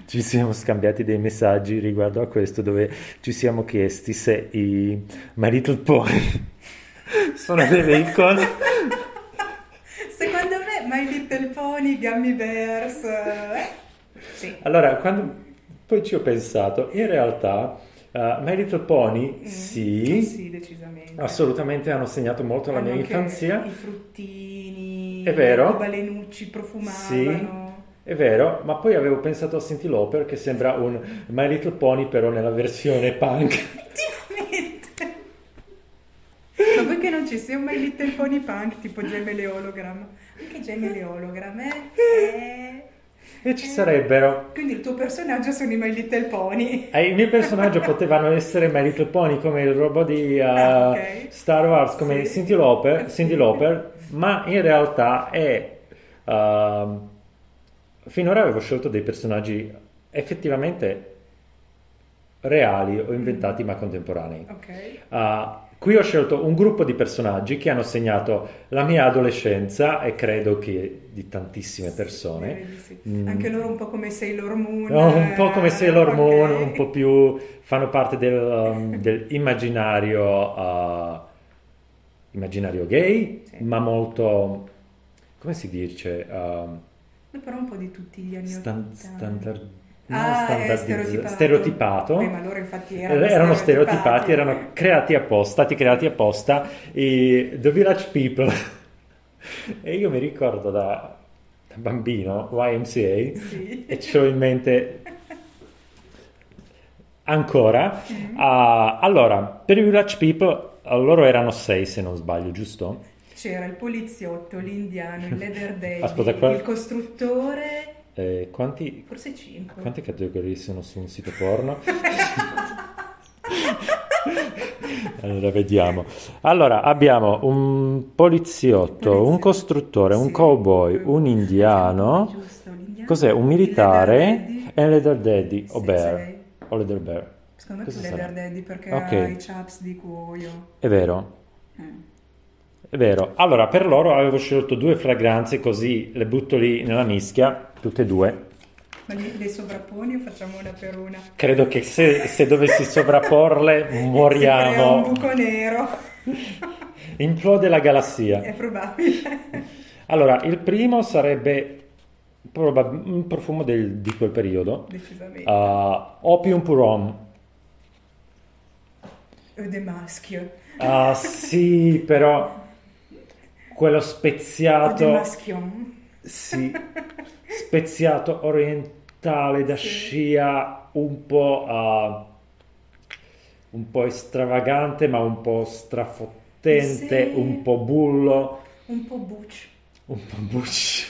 Speaker 1: ci siamo scambiati dei messaggi riguardo a questo, dove ci siamo chiesti se i My Little Pony sono delle icone.
Speaker 2: Secondo me My Little Pony, Gummy Bears, eh? Sì.
Speaker 1: Allora, quando poi ci ho pensato, in realtà uh, My Little Pony,
Speaker 2: Mm,
Speaker 1: sì,
Speaker 2: Sì, decisamente.
Speaker 1: assolutamente hanno segnato molto la
Speaker 2: Hanno
Speaker 1: mia
Speaker 2: anche
Speaker 1: infanzia.
Speaker 2: I fruttini,
Speaker 1: È vero.
Speaker 2: i balenucci
Speaker 1: Sì,
Speaker 2: profumavano.
Speaker 1: è vero, ma poi avevo pensato a Cindy Lauper che sembra un My Little Pony però nella versione punk.
Speaker 2: Effettivamente. Ma poi che non ci sia un My Little Pony Punk tipo Gemele Hologram. Anche Gemele Hologram, eh? Eh,
Speaker 1: E ci sarebbero.
Speaker 2: Quindi il tuo personaggio sono i My Little Pony.
Speaker 1: Eh, il mio personaggio potevano essere My Little Pony come il robot di uh,
Speaker 2: Ah, ok.
Speaker 1: Star Wars, come
Speaker 2: Sì.
Speaker 1: Cindy Lauper,
Speaker 2: Sì.
Speaker 1: Cyndi Lauper, ma in realtà è... ehm, finora avevo scelto dei personaggi effettivamente reali o inventati ma contemporanei.
Speaker 2: Ok.
Speaker 1: Uh, qui ho scelto un gruppo di personaggi che hanno segnato la mia adolescenza e credo che di tantissime persone.
Speaker 2: Sì.
Speaker 1: Mm.
Speaker 2: Anche loro un po' come Sailor Moon.
Speaker 1: No, un po' come
Speaker 2: eh,
Speaker 1: Sailor Moon, un po' più fanno parte del, um, dell'immaginario uh, immaginario gay,
Speaker 2: Sì.
Speaker 1: ma molto, come si dice, um,
Speaker 2: Però un po' di tutti gli anni
Speaker 1: stan-
Speaker 2: 80.
Speaker 1: standard- non
Speaker 2: Ah, stereotipato.
Speaker 1: stereotipato.
Speaker 2: Beh, ma loro infatti
Speaker 1: Eh,
Speaker 2: erano,
Speaker 1: erano stereotipati, erano creati apposta, stati creati apposta i The Village People. E io mi ricordo da, da bambino YMCA
Speaker 2: Sì.
Speaker 1: e ce l'ho in mente ancora. Ah, allora, per i Village People, eh, loro erano sei se non sbaglio, giusto?
Speaker 2: C'era il poliziotto, l'indiano, il leather daddy,
Speaker 1: Aspetta, qua-
Speaker 2: il costruttore,
Speaker 1: Eh, quanti,
Speaker 2: forse cinque.
Speaker 1: quante categorie sono su un sito porno? Allora, vediamo. Allora, abbiamo un poliziotto, un costruttore, un cowboy, un indiano. Cos'è? Un
Speaker 2: il
Speaker 1: militare e un leather daddy o bear. O leather bear.
Speaker 2: Secondo me più leather daddy perché
Speaker 1: Ok.
Speaker 2: ha i chaps di cuoio.
Speaker 1: È vero,
Speaker 2: Mm.
Speaker 1: è vero. Allora, per loro avevo scelto due fragranze così le butto lì nella mischia, tutte e due.
Speaker 2: Ma le sovrapponi o facciamo una per una?
Speaker 1: Credo che se, se dovessi sovrapporle
Speaker 2: Si crea un
Speaker 1: moriamo.
Speaker 2: buco nero,
Speaker 1: Implode la galassia.
Speaker 2: è probabile.
Speaker 1: Allora, il primo sarebbe probab- un profumo del- di quel periodo.
Speaker 2: Decisamente.
Speaker 1: Uh, Opium Purom.
Speaker 2: Ode maschio.
Speaker 1: Ah, sì, però quello
Speaker 2: Ode
Speaker 1: speziato,
Speaker 2: maschion.
Speaker 1: sì, speziato orientale da
Speaker 2: Sì.
Speaker 1: scia, un po', ah, un po' estravagante, ma un po' strafottente,
Speaker 2: Sì.
Speaker 1: un po' bullo,
Speaker 2: Un po' butch.
Speaker 1: un po' bucci.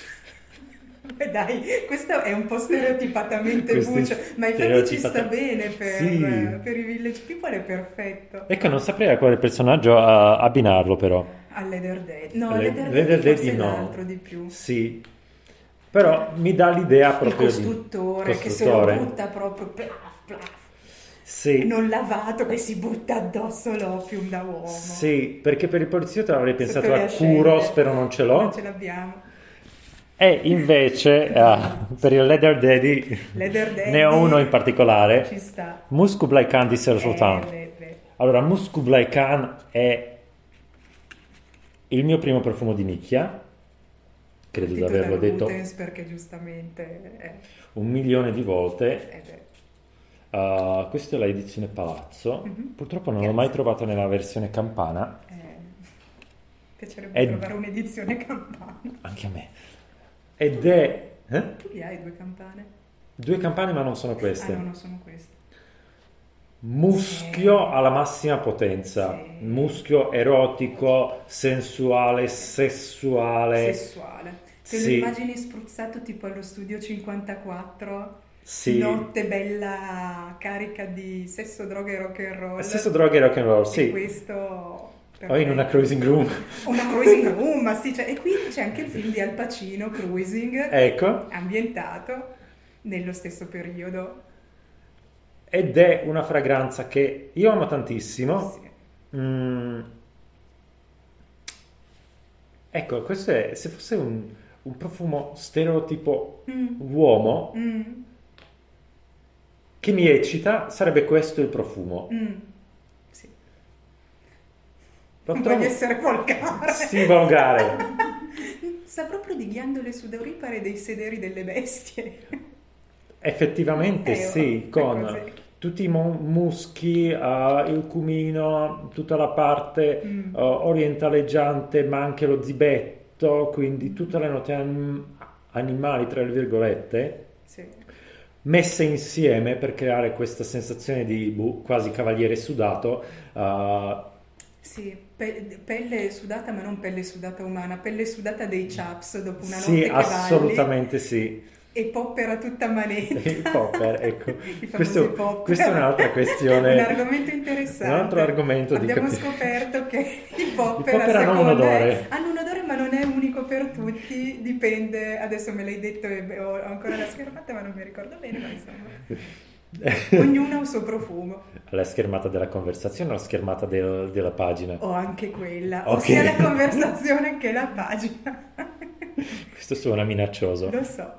Speaker 2: Beh, dai, questo è un po' stereotipatamente butch, ma infatti ci sta bene per,
Speaker 1: Sì.
Speaker 2: per i village people, è perfetto.
Speaker 1: Ecco, non saprei a quale personaggio ah, abbinarlo, però.
Speaker 2: Al leather daddy. No,
Speaker 1: Le-
Speaker 2: leather
Speaker 1: Leather
Speaker 2: forse è
Speaker 1: no.
Speaker 2: di più.
Speaker 1: Sì, però mi dà l'idea
Speaker 2: Il
Speaker 1: proprio di
Speaker 2: costruttore, che se lo
Speaker 1: costruttore.
Speaker 2: butta proprio plaf, plaf,
Speaker 1: Sì,
Speaker 2: non lavato che si butta addosso l'opium da uomo.
Speaker 1: sì, perché per il poliziotto avrei pensato a. Curo, spero non ce l'ho.
Speaker 2: Non ce l'abbiamo.
Speaker 1: E invece ah, per il Leather Daddy
Speaker 2: Leather daddy
Speaker 1: ne ho uno in particolare,
Speaker 2: Ci sta.
Speaker 1: Mus Kublai Khan di Serge
Speaker 2: Eh, beh.
Speaker 1: Allora, Mus Kublai Khan è il mio primo profumo di nicchia, credo di averlo detto
Speaker 2: Rutens perché giustamente è,
Speaker 1: un milione di volte.
Speaker 2: beh.
Speaker 1: Ah, questa è la edizione Palazzo,
Speaker 2: Mhm.
Speaker 1: purtroppo non l'ho mai trovato nella versione campana,
Speaker 2: Eh, piacerebbe
Speaker 1: È-
Speaker 2: trovare un'edizione campana.
Speaker 1: anche a me. Ed è... eh?
Speaker 2: Tu li hai due campane?
Speaker 1: Due campane ma non sono
Speaker 2: Ah
Speaker 1: queste.
Speaker 2: no, non sono queste.
Speaker 1: Muschio
Speaker 2: Sì.
Speaker 1: alla massima potenza,
Speaker 2: Sì.
Speaker 1: muschio erotico, sensuale, sessuale.
Speaker 2: Sessuale. Te
Speaker 1: Sì.
Speaker 2: lo immagini spruzzato tipo allo studio 54?
Speaker 1: Sì.
Speaker 2: Notte bella carica di sesso, droga e rock and roll.
Speaker 1: Stesso droga e rock and roll,
Speaker 2: E
Speaker 1: sì.
Speaker 2: questo...
Speaker 1: O in una cruising room.
Speaker 2: Una cruising room, ma sì, cioè, e qui c'è anche il film di Al Pacino, Cruising,
Speaker 1: Ecco,
Speaker 2: ambientato nello stesso periodo.
Speaker 1: ed è una fragranza che io amo tantissimo.
Speaker 2: Sì.
Speaker 1: Mm. Ecco, questo è, se fosse un, un profumo stereotipo
Speaker 2: Mm,
Speaker 1: uomo
Speaker 2: mm,
Speaker 1: che mi eccita, sarebbe questo il profumo.
Speaker 2: mm, sì. Non
Speaker 1: trovo-
Speaker 2: voglio essere volgare.
Speaker 1: Sì, volgare.
Speaker 2: Sa proprio di ghiandole sudauripare dei sederi delle bestie.
Speaker 1: Effettivamente
Speaker 2: Eh,
Speaker 1: sì, con tutti i mu- muschi, eh, il cumino, tutta la parte
Speaker 2: Mm.
Speaker 1: eh, orientaleggiante, ma anche lo zibetto, quindi tutte le note anim- animali, tra le virgolette,
Speaker 2: Sì.
Speaker 1: messe insieme per creare questa sensazione di boh, quasi cavaliere sudato. eh,
Speaker 2: Sì, pe- pelle sudata, ma non pelle sudata umana, pelle sudata dei chaps dopo una
Speaker 1: sì,
Speaker 2: notte che
Speaker 1: assolutamente sì.
Speaker 2: E poppera tutta manetta.
Speaker 1: Il popper, ecco. Questo-
Speaker 2: popper.
Speaker 1: questa è un'altra questione.
Speaker 2: Un argomento interessante.
Speaker 1: Un altro argomento di
Speaker 2: Abbiamo scoperto che i popper,
Speaker 1: popper
Speaker 2: a
Speaker 1: hanno un odore.
Speaker 2: hanno un odore, ma non è unico per tutti, dipende, adesso me l'hai detto e ho ancora la schermata, ma non mi ricordo bene, ma insomma. Ognuno ha il suo profumo.
Speaker 1: La schermata della conversazione o la schermata del- della pagina?
Speaker 2: O anche quella,
Speaker 1: Ok.
Speaker 2: o sia la conversazione che la pagina.
Speaker 1: Questo suona minaccioso.
Speaker 2: Lo so.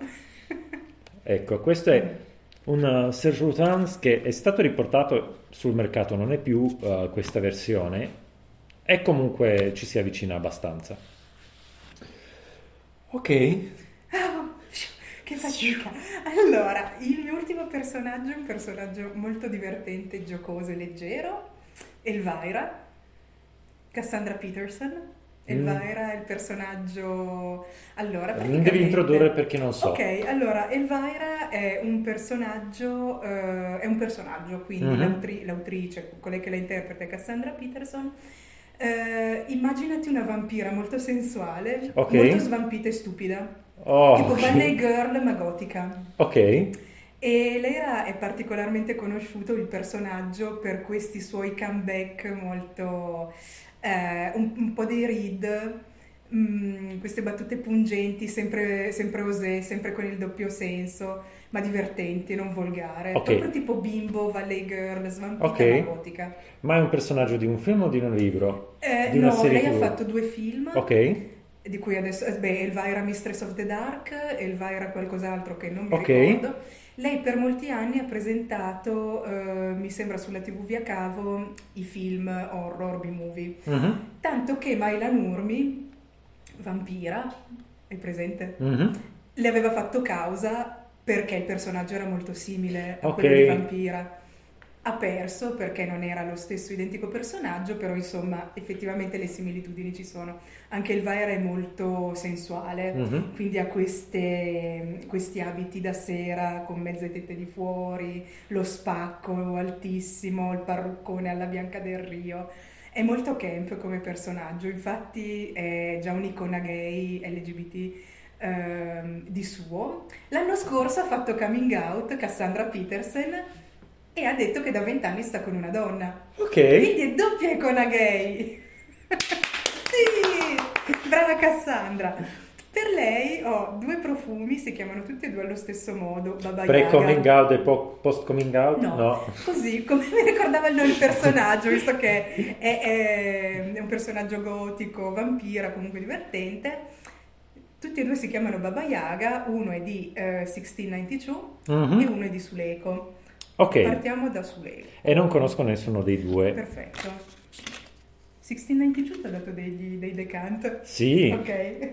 Speaker 1: Ecco, questo è un Serge Lutens che è stato riportato sul mercato, non è più uh, questa versione, e comunque ci si avvicina abbastanza. Ok,
Speaker 2: Ah, Che fatica. Allora, il mio ultimo personaggio è un personaggio molto divertente, giocoso e leggero, Elvira, Cassandra Peterson. Elvira è il personaggio... Allora,
Speaker 1: Non devi
Speaker 2: praticamente-
Speaker 1: introdurre perché non so.
Speaker 2: Ok, allora Elvira è un personaggio, eh, è un personaggio, quindi
Speaker 1: Mhm.
Speaker 2: l'autri- l'autrice, colei che la interpreta è Cassandra Peterson. Eh, immaginati una vampira molto sensuale,
Speaker 1: Ok.
Speaker 2: molto svampita e stupida,
Speaker 1: Oh,
Speaker 2: tipo
Speaker 1: ok.
Speaker 2: Valley Girl ma gotica.
Speaker 1: Ok.
Speaker 2: E lei era- è particolarmente conosciuto il personaggio per questi suoi comeback molto, eh, un, un po' dei read, mm, queste battute pungenti, sempre, sempre osè, sempre con il doppio senso, ma divertenti, non volgare.
Speaker 1: Ok.
Speaker 2: Proprio tipo bimbo, valley girl, svampita
Speaker 1: Ok.
Speaker 2: ma gotica.
Speaker 1: Ma è un personaggio di un film o di un libro?
Speaker 2: Eh,
Speaker 1: Di una
Speaker 2: no,
Speaker 1: serie
Speaker 2: lei ha
Speaker 1: TV?
Speaker 2: fatto due film.
Speaker 1: Ok.
Speaker 2: di cui adesso, eh, beh, Elvira Mistress of the Dark, Elvira qualcos'altro che non mi
Speaker 1: Ok.
Speaker 2: ricordo. Lei per molti anni ha presentato, eh, mi sembra sulla TV via cavo, i film horror, B-movie.
Speaker 1: Mhm,
Speaker 2: Tanto che Maila Nurmi, vampira, è presente?
Speaker 1: mhm.
Speaker 2: Le aveva fatto causa perché il personaggio era molto simile a
Speaker 1: Ok.
Speaker 2: quello di vampira. Ha perso perché non era lo stesso identico personaggio, però insomma effettivamente le similitudini ci sono. Anche il Vaira è molto sensuale,
Speaker 1: Mhm.
Speaker 2: quindi ha queste- questi abiti da sera con mezze tette di fuori, lo spacco altissimo, il parruccone alla Bianca del Rio. È molto camp come personaggio, infatti è già un'icona gay LGBT ehm, di suo. L'anno scorso ha fatto coming out Cassandra Peterson e ha detto che da vent'anni sta con una donna.
Speaker 1: Ok.
Speaker 2: Quindi è doppia icona gay. sì, brava Cassandra. Per lei ho due profumi, si chiamano tutti e due allo stesso modo, Baba Yaga.
Speaker 1: Pre-coming out e po- post-coming out?
Speaker 2: No, così come mi ricordava il personaggio, visto che è, è- è un personaggio gotico, vampira, comunque divertente. Tutti e due si chiamano Baba Yaga, uno è di eh, 1692
Speaker 1: Mhm.
Speaker 2: e uno è di Suleco.
Speaker 1: Ok.
Speaker 2: Partiamo da Suleco.
Speaker 1: E non conosco nessuno dei due.
Speaker 2: Perfetto. 1692 ti ha dato degli, dei decant.
Speaker 1: Sì.
Speaker 2: Ok.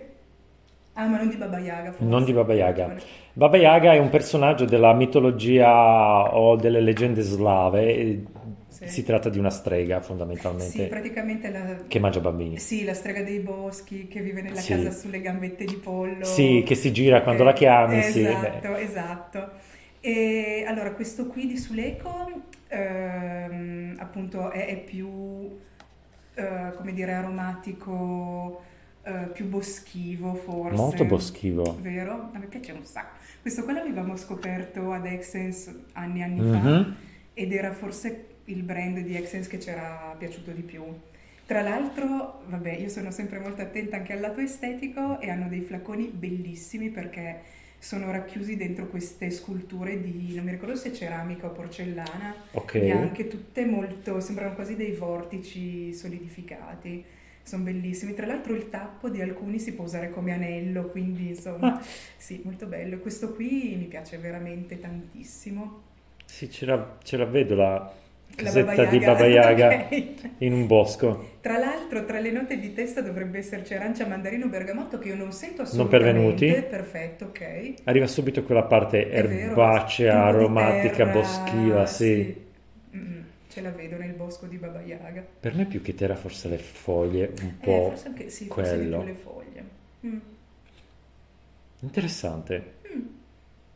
Speaker 2: Ah, ma non di Baba Yaga, forse.
Speaker 1: Non di Baba Yaga. Baba Yaga è un personaggio della mitologia o delle leggende slave.
Speaker 2: Sì.
Speaker 1: Si tratta di una strega,
Speaker 2: Sì,
Speaker 1: fondamentalmente,
Speaker 2: praticamente la...
Speaker 1: che mangia bambini.
Speaker 2: Sì, la strega dei boschi che vive nella
Speaker 1: Sì.
Speaker 2: casa sulle gambette di pollo.
Speaker 1: Sì, che si gira quando
Speaker 2: Ok,
Speaker 1: la chiami, sì,
Speaker 2: Esatto, esatto. E allora, questo qui di Suleco, ehm, appunto, è, è più, eh, come dire, aromatico, eh, più boschivo forse.
Speaker 1: Molto boschivo.
Speaker 2: Vero? A me piace un sacco. Questo qua l'avevamo scoperto ad Essence anni e anni
Speaker 1: Mhm.
Speaker 2: fa ed era forse il brand di Essence che ci era piaciuto di più. Tra l'altro, vabbè, io sono sempre molto attenta anche al lato estetico e hanno dei flaconi bellissimi perché sono racchiusi dentro queste sculture di, non mi ricordo se ceramica o porcellana,
Speaker 1: Ok.
Speaker 2: bianche, tutte molto, sembrano quasi dei vortici solidificati. Sono bellissimi. Tra l'altro il tappo di alcuni si può usare come anello, quindi insomma,
Speaker 1: Ah.
Speaker 2: sì, molto bello. Questo qui mi piace veramente tantissimo.
Speaker 1: Sì, ce la, ce la vedo la
Speaker 2: La
Speaker 1: casetta
Speaker 2: Baba
Speaker 1: di. Baba Yaga
Speaker 2: Ok.
Speaker 1: in un bosco.
Speaker 2: Tra l'altro, tra le note di testa dovrebbe esserci arancia, mandarino, bergamotto che io non sento
Speaker 1: Non
Speaker 2: assolutamente.
Speaker 1: pervenuti?
Speaker 2: Perfetto, ok.
Speaker 1: Arriva subito quella parte
Speaker 2: È vero,
Speaker 1: erbacea,
Speaker 2: di
Speaker 1: aromatica,
Speaker 2: terra,
Speaker 1: boschiva, sì.
Speaker 2: Mm, ce la vedo nel bosco di Baba Yaga.
Speaker 1: Per me più che terra forse le foglie, un
Speaker 2: Eh,
Speaker 1: po'
Speaker 2: forse anche sì, forse
Speaker 1: quello.
Speaker 2: più le foglie. Mm.
Speaker 1: Interessante.
Speaker 2: Mm.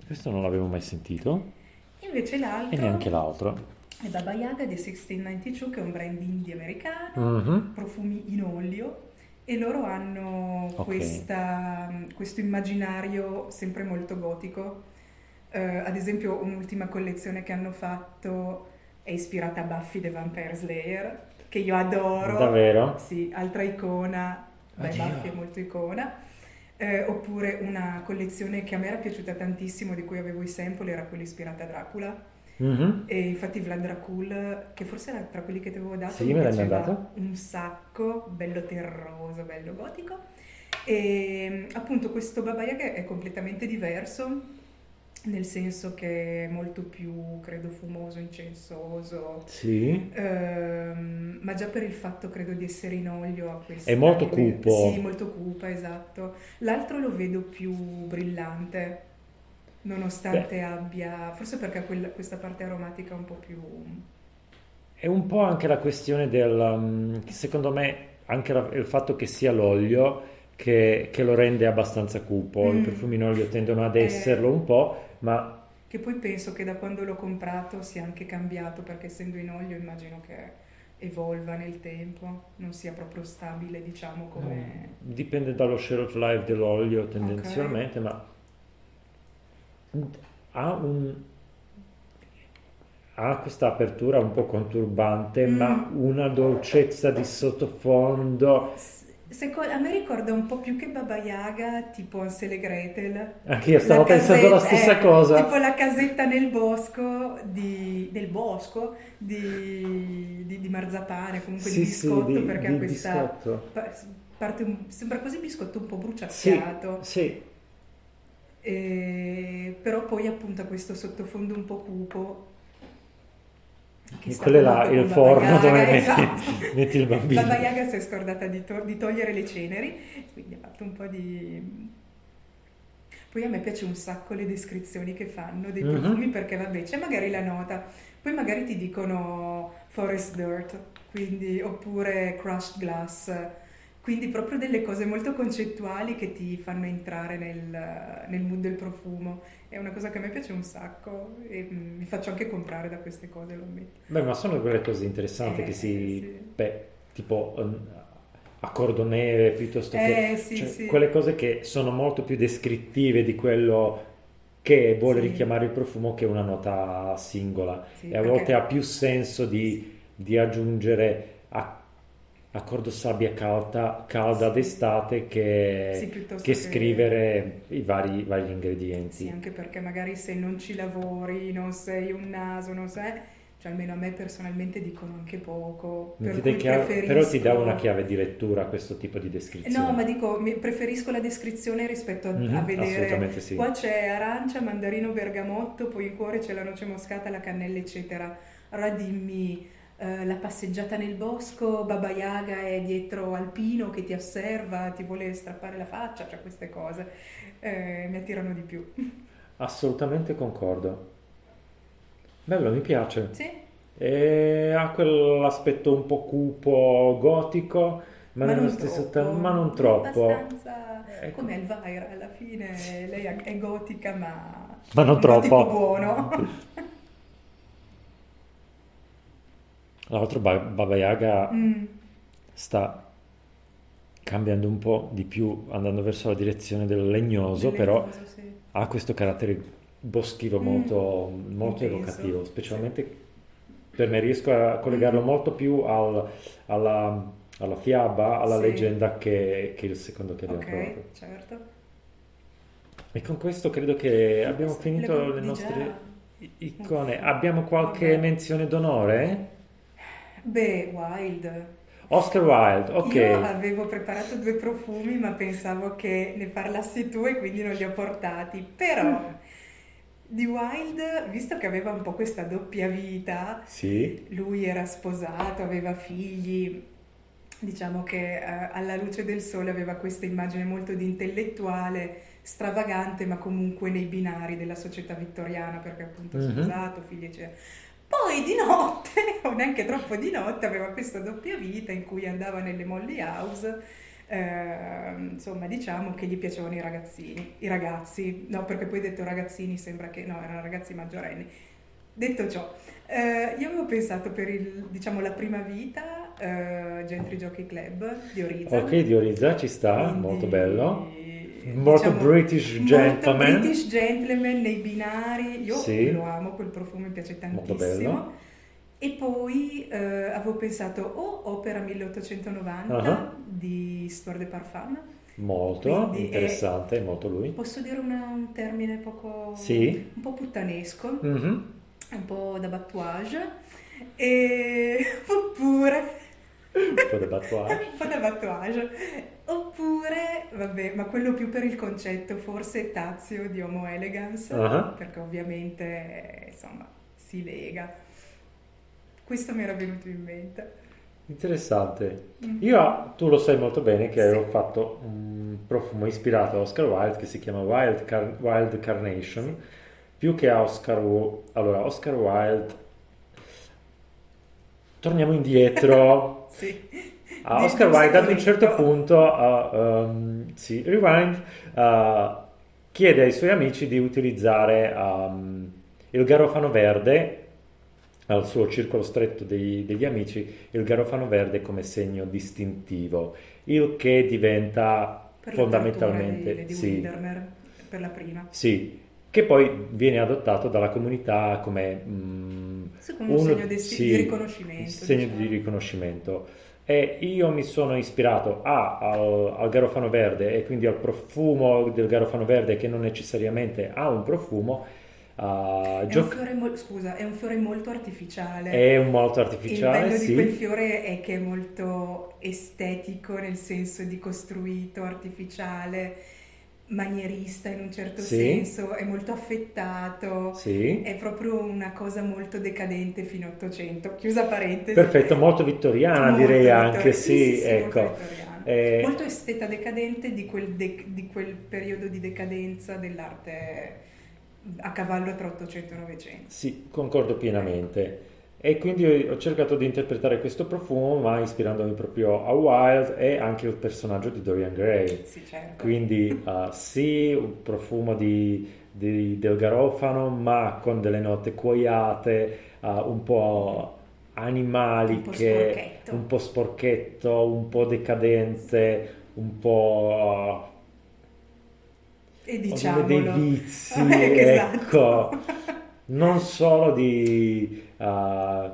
Speaker 1: Questo non l'avevo mai sentito
Speaker 2: Invece l'altro
Speaker 1: e neanche l'altro.
Speaker 2: È Baba Yaga di 1692, che è un brand indie americano,
Speaker 1: Mhm.
Speaker 2: profumi in olio. E loro hanno
Speaker 1: Ok.
Speaker 2: questa- questo immaginario sempre molto gotico. Eh, ad esempio, un'ultima collezione che hanno fatto è ispirata a Buffy the Vampire Slayer, che io adoro.
Speaker 1: Davvero?
Speaker 2: Sì, altra icona. Beh. Buffy è molto icona. Eh, oppure una collezione che a me era piaciuta tantissimo, di cui avevo i sample, era quella ispirata a Dracula.
Speaker 1: Mhm.
Speaker 2: E infatti Vlad Dracul, che forse era tra quelli che ti avevo dato,
Speaker 1: Sì,
Speaker 2: mi
Speaker 1: me l'hai
Speaker 2: piaceva
Speaker 1: mandato.
Speaker 2: un sacco, bello terroso, bello gotico. E appunto questo Baba Yaga è completamente diverso, nel senso che è molto più, credo, fumoso, incensoso,
Speaker 1: Sì.
Speaker 2: Ehm, ma già per il fatto, credo, di essere in olio a questa...
Speaker 1: È molto cupo.
Speaker 2: Sì, molto cupa, esatto. L'altro lo vedo più brillante. Nonostante Beh. abbia, forse perché quella, questa parte aromatica è un po' più...
Speaker 1: È un po' anche la questione del, um, secondo me, anche la, il fatto che sia l'olio che, che lo rende abbastanza cupo, mm. i profumi in olio tendono ad esserlo eh. un po', ma...
Speaker 2: Che poi penso che da quando l'ho comprato sia anche cambiato, perché essendo in olio immagino che evolva nel tempo, non sia proprio stabile, diciamo, come...
Speaker 1: Dipende dallo shelf life dell'olio tendenzialmente, okay. ma ha, un, ha questa apertura un po' conturbante, mm. ma una dolcezza di sottofondo.
Speaker 2: Secondo, a me ricorda un po' più che Baba Yaga, tipo Ansel e Gretel.
Speaker 1: Anche io stavo pensando la stessa
Speaker 2: eh,
Speaker 1: cosa.
Speaker 2: Tipo la casetta nel bosco di, nel bosco di, di, di marzapane, comunque sì, di biscotto, sì, perché ha questa parte, sembra quasi biscotto un po' bruciacchiato.
Speaker 1: Sì, sì.
Speaker 2: E, però poi appunto questo sottofondo un po' cupo
Speaker 1: che quello è là il forno Yaga, dove metti, esatto. metti, il bambino.
Speaker 2: Baba Yaga si è scordata di, to- di, togliere le ceneri, quindi ha fatto un po' di... Poi a me piace un sacco le descrizioni che fanno dei mm-hmm. profumi perché vabbè c'è magari la nota, poi magari ti dicono forest dirt, quindi, oppure crushed glass, quindi proprio delle cose molto concettuali che ti fanno entrare nel, nel mood del profumo. È una cosa che a me piace un sacco e mm, mi faccio anche comprare da queste cose, lo ammetto.
Speaker 1: Beh, ma sono quelle cose interessanti eh, che si... Sì. Beh, tipo um, accordo neve piuttosto che...
Speaker 2: Eh, sì,
Speaker 1: cioè,
Speaker 2: sì.
Speaker 1: Quelle cose che sono molto più descrittive di quello che vuole richiamare il profumo che una nota singola. e a volte ha più senso di, di aggiungere a accordo sabbia calda, calda sì. d'estate che, sì, che, che, scrivere i vari, vari, ingredienti.
Speaker 2: Sì, anche perché magari se non ci lavori, non sei un naso, non sai... Cioè almeno a me personalmente dicono anche poco. Per
Speaker 1: ti chiave, preferisco... Però ti dà una chiave di lettura questo tipo di descrizione.
Speaker 2: No, ma dico, preferisco la descrizione rispetto a, mm-hmm, a vedere...
Speaker 1: Sì.
Speaker 2: Qua c'è arancia, mandarino, bergamotto, poi in cuore c'è la noce moscata, la cannella, eccetera. Allora dimmi eh, la passeggiata nel bosco, Baba Yaga è dietro al pino che ti osserva, ti vuole strappare la faccia, cioè queste cose eh, mi attirano di più.
Speaker 1: Assolutamente concordo. Bello, mi piace.
Speaker 2: Sì.
Speaker 1: E ha quell'aspetto un po' cupo, gotico, ma,
Speaker 2: ma
Speaker 1: nello stesso tempo, ma non troppo.
Speaker 2: Abbastanza ecco. come Elvira, alla fine lei è gotica, ma,
Speaker 1: ma non troppo.
Speaker 2: buono.
Speaker 1: L'altro Baba Yaga mm. sta cambiando un po' di più, andando verso la direzione del legnoso, del però legnoso, sì. ha questo carattere boschivo mm. molto, molto evocativo, specialmente sì. per me riesco a collegarlo mm. molto più al, alla, alla, fiaba, alla sì. leggenda che, che, il secondo che abbiamo
Speaker 2: okay, provato. certo.
Speaker 1: E con questo credo che abbiamo finito le, le nostre icone. Abbiamo qualche menzione d'onore?
Speaker 2: Beh, Wild.
Speaker 1: Oscar Wilde, ok.
Speaker 2: Io avevo preparato due profumi, ma pensavo che ne parlassi tu e quindi non li ho portati. Però mm. di Wilde, visto che aveva un po' questa doppia vita,
Speaker 1: sì.
Speaker 2: lui era sposato, aveva figli, diciamo che eh, alla luce del sole aveva questa immagine molto di intellettuale, stravagante, ma comunque nei binari della società vittoriana, perché appunto mm-hmm. sposato, figli eccetera. Poi di notte, o neanche troppo di notte, aveva questa doppia vita in cui andava nelle molly house. Eh, insomma, diciamo che gli piacevano i ragazzini, i ragazzi, no, perché poi detto ragazzini sembra che no, erano ragazzi maggiorenni. Detto ciò, eh, io avevo pensato per il, diciamo, la prima vita, eh, Gentry Jockey Club di Oriza.
Speaker 1: Ok, di Oriza ci sta, Quindi, molto bello molto diciamo, British gentleman.
Speaker 2: Molto British gentleman nei binari. Io sì. lo amo, quel profumo mi piace tantissimo. E poi eh, avevo pensato o Opera 1890 uh-huh. di Store de Parfum.
Speaker 1: Molto Quindi interessante, è, molto lui.
Speaker 2: Posso dire una, un termine poco...
Speaker 1: Sì.
Speaker 2: Un po' puttanesco,
Speaker 1: mm-hmm.
Speaker 2: un po' da batouage. E... Oppure
Speaker 1: un po' da battuage.
Speaker 2: un po' da battuage. Oppure, vabbè, ma quello più per il concetto, forse Tazio di Homo Elegance, uh-huh. perché ovviamente, insomma, si lega. Questo mi era venuto in mente.
Speaker 1: Interessante.
Speaker 2: Mm.
Speaker 1: Io, tu lo sai molto bene che
Speaker 2: Sì.
Speaker 1: ho fatto un profumo ispirato a Oscar Wilde che si chiama Wild, Car- Wild Carnation, più che a Oscar Wilde. Allora, Oscar Wilde, torniamo indietro.
Speaker 2: Sì.
Speaker 1: A
Speaker 2: Di-
Speaker 1: Oscar Wilde ad un certo punto, uh, um, sì, Rewind, uh, chiede ai suoi amici di utilizzare um, il garofano verde al suo circolo stretto dei- degli amici, il garofano verde come segno distintivo, il che diventa
Speaker 2: Per
Speaker 1: fondamentalmente
Speaker 2: di, di
Speaker 1: sì,
Speaker 2: per la prima.
Speaker 1: sì, che poi viene adottato dalla comunità come mm,
Speaker 2: come un
Speaker 1: uno-
Speaker 2: segno di,
Speaker 1: sì,
Speaker 2: di riconoscimento.
Speaker 1: segno
Speaker 2: diciamo.
Speaker 1: di riconoscimento. E io mi sono ispirato A, al, al garofano verde e quindi al profumo del garofano verde che non necessariamente ha un profumo. a
Speaker 2: È un,
Speaker 1: gioc-
Speaker 2: fiore mol- scusa, è un fiore molto artificiale.
Speaker 1: è un molto
Speaker 2: Il
Speaker 1: artificiale,
Speaker 2: bello
Speaker 1: sì.
Speaker 2: di quel fiore è che è molto estetico, nel senso di costruito, artificiale, manierista in un certo
Speaker 1: Sì.
Speaker 2: senso, è molto affettato,
Speaker 1: Sì.
Speaker 2: è proprio una cosa molto decadente fino all'Ottocento. Chiusa parentesi.
Speaker 1: Perfetto, molto vittoriana
Speaker 2: Molto
Speaker 1: direi
Speaker 2: vittoria-
Speaker 1: anche, sì,
Speaker 2: sì,
Speaker 1: ecco.
Speaker 2: molto vittoriana.
Speaker 1: Eh,
Speaker 2: Molto esteta decadente di quel, de- di quel periodo di decadenza dell'arte a cavallo tra 800 e 900.
Speaker 1: Sì, concordo pienamente. E quindi ho cercato di interpretare questo profumo, ma ispirandomi proprio a Wilde e anche al personaggio di Dorian Gray.
Speaker 2: Sì, certo.
Speaker 1: Quindi uh, sì, un profumo di, di- del garofano, ma con delle note cuoiate, uh, un po' animaliche,
Speaker 2: Un po' sporchetto.
Speaker 1: un po' sporchetto, un po' decadente, un po'
Speaker 2: E
Speaker 1: uh,
Speaker 2: diciamolo.
Speaker 1: dei vizi,
Speaker 2: esatto.
Speaker 1: ecco, non solo di, uh,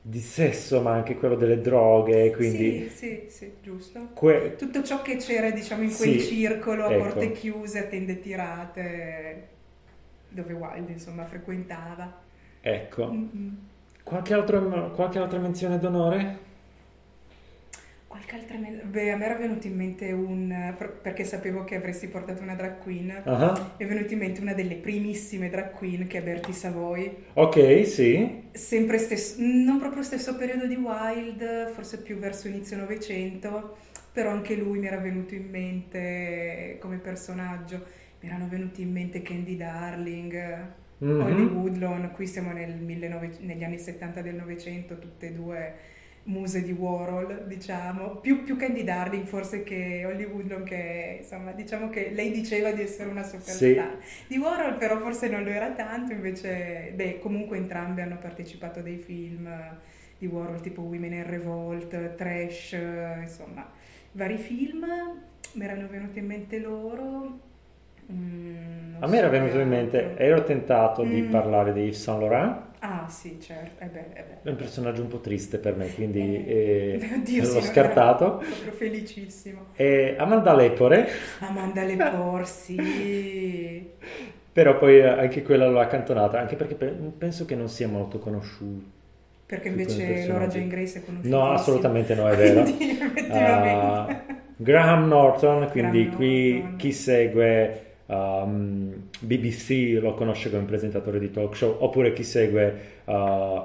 Speaker 1: di sesso, ma anche quello delle droghe, quindi
Speaker 2: Sì, sì, sì, giusto.
Speaker 1: que-
Speaker 2: Tutto ciò che c'era, diciamo, in quel
Speaker 1: Sì,
Speaker 2: circolo a
Speaker 1: ecco.
Speaker 2: porte chiuse, a tende tirate, dove Wilde, insomma, frequentava.
Speaker 1: ecco.
Speaker 2: Mm-mm.
Speaker 1: Qualche, altro- qualche altra menzione d'onore?
Speaker 2: Qualche altra... me- Beh, a me era venuto in mente un... per- perché sapevo che avresti portato una drag queen. Mi è venuta in mente una delle primissime drag queen che è Bertie Savoy.
Speaker 1: Ok, sì.
Speaker 2: Sempre stesso, non proprio stesso periodo di Wilde, forse più verso inizio Novecento, però anche lui mi era venuto in mente come personaggio. Mi erano venuti in mente Candy Darling,
Speaker 1: Mhm.
Speaker 2: Holly Woodlawn, qui siamo nel 19 negli anni 70 del Novecento, tutte e due muse di Warhol, diciamo. Più, più Candy Darling forse che Holly Woodlawn, che insomma, diciamo che lei diceva di essere una superstar. Di Warhol però forse non lo era tanto, invece, beh, comunque entrambe hanno partecipato a dei film di Warhol tipo Women in Revolt, Trash, insomma, vari film. Mi erano venuti in mente loro. Mm,
Speaker 1: A me era venuto in mente, ero tentato di
Speaker 2: Mm.
Speaker 1: parlare di Yves Saint Laurent,
Speaker 2: Ah, sì, certo. Eh beh, eh beh.
Speaker 1: è un personaggio un po' triste per me, quindi
Speaker 2: Eh,
Speaker 1: eh,
Speaker 2: oddio,
Speaker 1: l'ho
Speaker 2: sì,
Speaker 1: scartato.
Speaker 2: proprio felicissimo.
Speaker 1: Amanda Lepore,
Speaker 2: Amanda Lepore, sì.
Speaker 1: però poi anche quella l'ho accantonata, anche perché pe- penso che non sia molto conosciuta.
Speaker 2: Perché invece. Laura Jane Grace è conosciuta.
Speaker 1: No, assolutamente no, è vero.
Speaker 2: Quindi, effettivamente.
Speaker 1: Uh, Graham Norton, quindi
Speaker 2: Graham
Speaker 1: qui
Speaker 2: Norton.
Speaker 1: chi segue um, BBC lo conosce come presentatore di talk show, oppure chi segue uh, uh,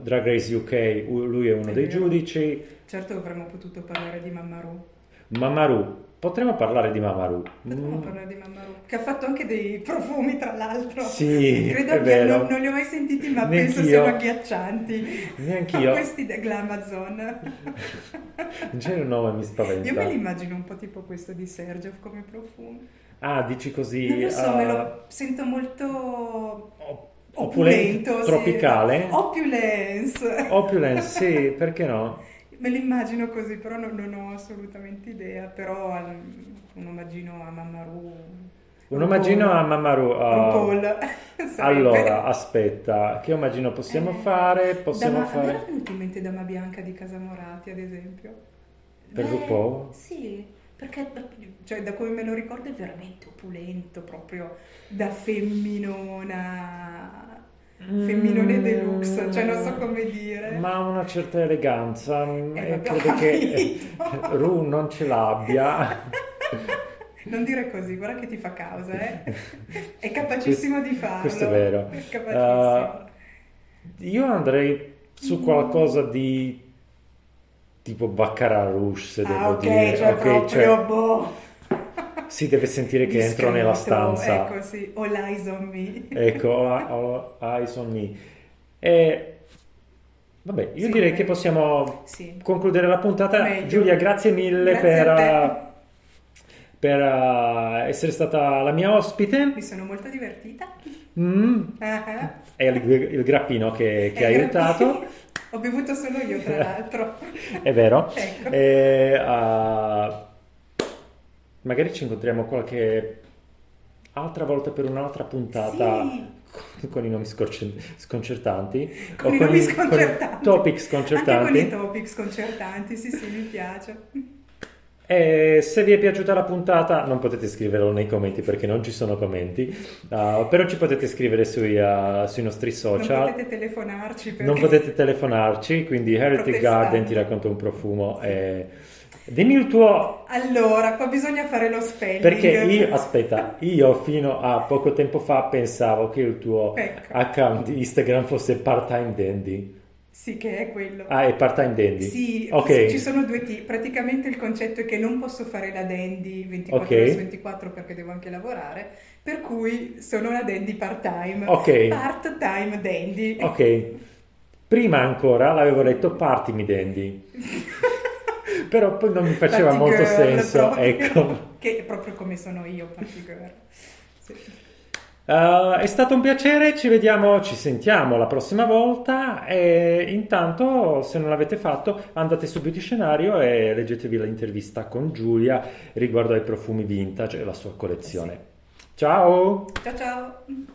Speaker 1: Drag Race UK, lui è uno
Speaker 2: È
Speaker 1: dei
Speaker 2: vero.
Speaker 1: giudici.
Speaker 2: Certo avremmo potuto parlare di Mammaru.
Speaker 1: Mamaru, potremmo parlare di Mamaru.
Speaker 2: Potremmo
Speaker 1: Mm,
Speaker 2: parlare di Mammaru, che ha fatto anche dei profumi, tra l'altro.
Speaker 1: Sì,
Speaker 2: Credo
Speaker 1: vero.
Speaker 2: non, non li ho mai sentiti, ma
Speaker 1: Neanch'io.
Speaker 2: penso siano agghiaccianti.
Speaker 1: Neanch'io.
Speaker 2: Questi dell'Amazon.
Speaker 1: In genere nome mi
Speaker 2: Io me
Speaker 1: spaventa.
Speaker 2: li immagino un po' tipo questo di Sergio come profumi.
Speaker 1: Ah, dici così.
Speaker 2: Non lo so,
Speaker 1: uh,
Speaker 2: me lo sento molto
Speaker 1: op-
Speaker 2: opulento,
Speaker 1: opulento,
Speaker 2: sì.
Speaker 1: tropicale.
Speaker 2: Opulence.
Speaker 1: Opulence, sì, perché no?
Speaker 2: Me lo immagino così, però non, non ho assolutamente idea. Però un omaggino a Mammaru.
Speaker 1: Un omaggino a Mamaru. uh,
Speaker 2: sarebbe.
Speaker 1: allora, aspetta, che omaggino possiamo
Speaker 2: Eh,
Speaker 1: fare? Possiamo
Speaker 2: Dama- A me era
Speaker 1: fare
Speaker 2: venuta in mente Dama Bianca di Casamorati, ad esempio.
Speaker 1: per
Speaker 2: Beh,
Speaker 1: RuPaul?
Speaker 2: Sì, perché cioè, da come me lo ricordo è veramente opulento, proprio da femminona. Femminone deluxe, cioè non so come dire.
Speaker 1: Mm. Ma ha una certa eleganza,
Speaker 2: Eh,
Speaker 1: e credo che. Ru non ce l'abbia.
Speaker 2: Non dire così, guarda che ti fa causa, eh. È capacissimo di farlo.
Speaker 1: Questo è vero.
Speaker 2: È capacissimo.
Speaker 1: Uh, io andrei su qualcosa di tipo Baccarat Rouge, se
Speaker 2: Ah,
Speaker 1: devo
Speaker 2: ok,
Speaker 1: dire.
Speaker 2: cioè
Speaker 1: Ok,
Speaker 2: proprio
Speaker 1: cioè,
Speaker 2: boh.
Speaker 1: si deve sentire che entro
Speaker 2: Discreto,
Speaker 1: nella stanza.
Speaker 2: Ecco, sì. All eyes on me.
Speaker 1: Ecco, ho eyes on me. E vabbè, io
Speaker 2: Sì,
Speaker 1: direi
Speaker 2: eh.
Speaker 1: che possiamo
Speaker 2: Sì.
Speaker 1: concludere la puntata.
Speaker 2: Meglio.
Speaker 1: Giulia, grazie mille
Speaker 2: Grazie
Speaker 1: per, uh, per uh, essere stata la mia ospite.
Speaker 2: Mi sono molto divertita.
Speaker 1: Mm,
Speaker 2: Ah, ah.
Speaker 1: è il, il grappino che, che ha aiutato,
Speaker 2: Ho bevuto solo io, tra l'altro.
Speaker 1: è vero.
Speaker 2: Ecco.
Speaker 1: E, uh, magari ci incontriamo qualche altra volta per un'altra puntata.
Speaker 2: Sì.
Speaker 1: Con, con i nomi sconcertanti
Speaker 2: Con
Speaker 1: o
Speaker 2: i nomi
Speaker 1: con i
Speaker 2: sconcertanti.
Speaker 1: topic
Speaker 2: Anche
Speaker 1: sconcertanti.
Speaker 2: con i topic sconcertanti, sì, sì, mi piace.
Speaker 1: E se vi è piaciuta la puntata, non potete scriverlo nei commenti perché non ci sono commenti, uh, però ci potete scrivere sui, uh, sui nostri
Speaker 2: Non
Speaker 1: social.
Speaker 2: potete telefonarci perché...
Speaker 1: Non potete telefonarci, quindi Heretic. Garden ti racconta un profumo. E... Dimmi il tuo,
Speaker 2: Allora, qua bisogna fare lo spelling.
Speaker 1: perché io, aspetta, io fino a poco tempo fa pensavo che il tuo
Speaker 2: Ecco.
Speaker 1: account Instagram fosse part-time dandy.
Speaker 2: Sì, che è quello.
Speaker 1: Ah, è part-time dandy?
Speaker 2: Sì,
Speaker 1: Ok.
Speaker 2: ci sono due tipi. Praticamente il concetto è che non posso fare la dandy 24
Speaker 1: Ok.
Speaker 2: ore su 24 perché devo anche lavorare, per cui sono una dandy part-time.
Speaker 1: Ok.
Speaker 2: Part-time dandy.
Speaker 1: Ok, prima ancora l'avevo letto Partimi Dandy, però poi non mi faceva molto
Speaker 2: girl,
Speaker 1: senso, ecco.
Speaker 2: Che è proprio come sono io, party girl. Sì.
Speaker 1: Uh, è stato un piacere, ci vediamo, ci sentiamo la prossima volta e intanto se non l'avete fatto andate su Beauty Scenario e leggetevi l'intervista con Giulia riguardo ai profumi vintage e la sua collezione. Ciao!
Speaker 2: Ciao ciao!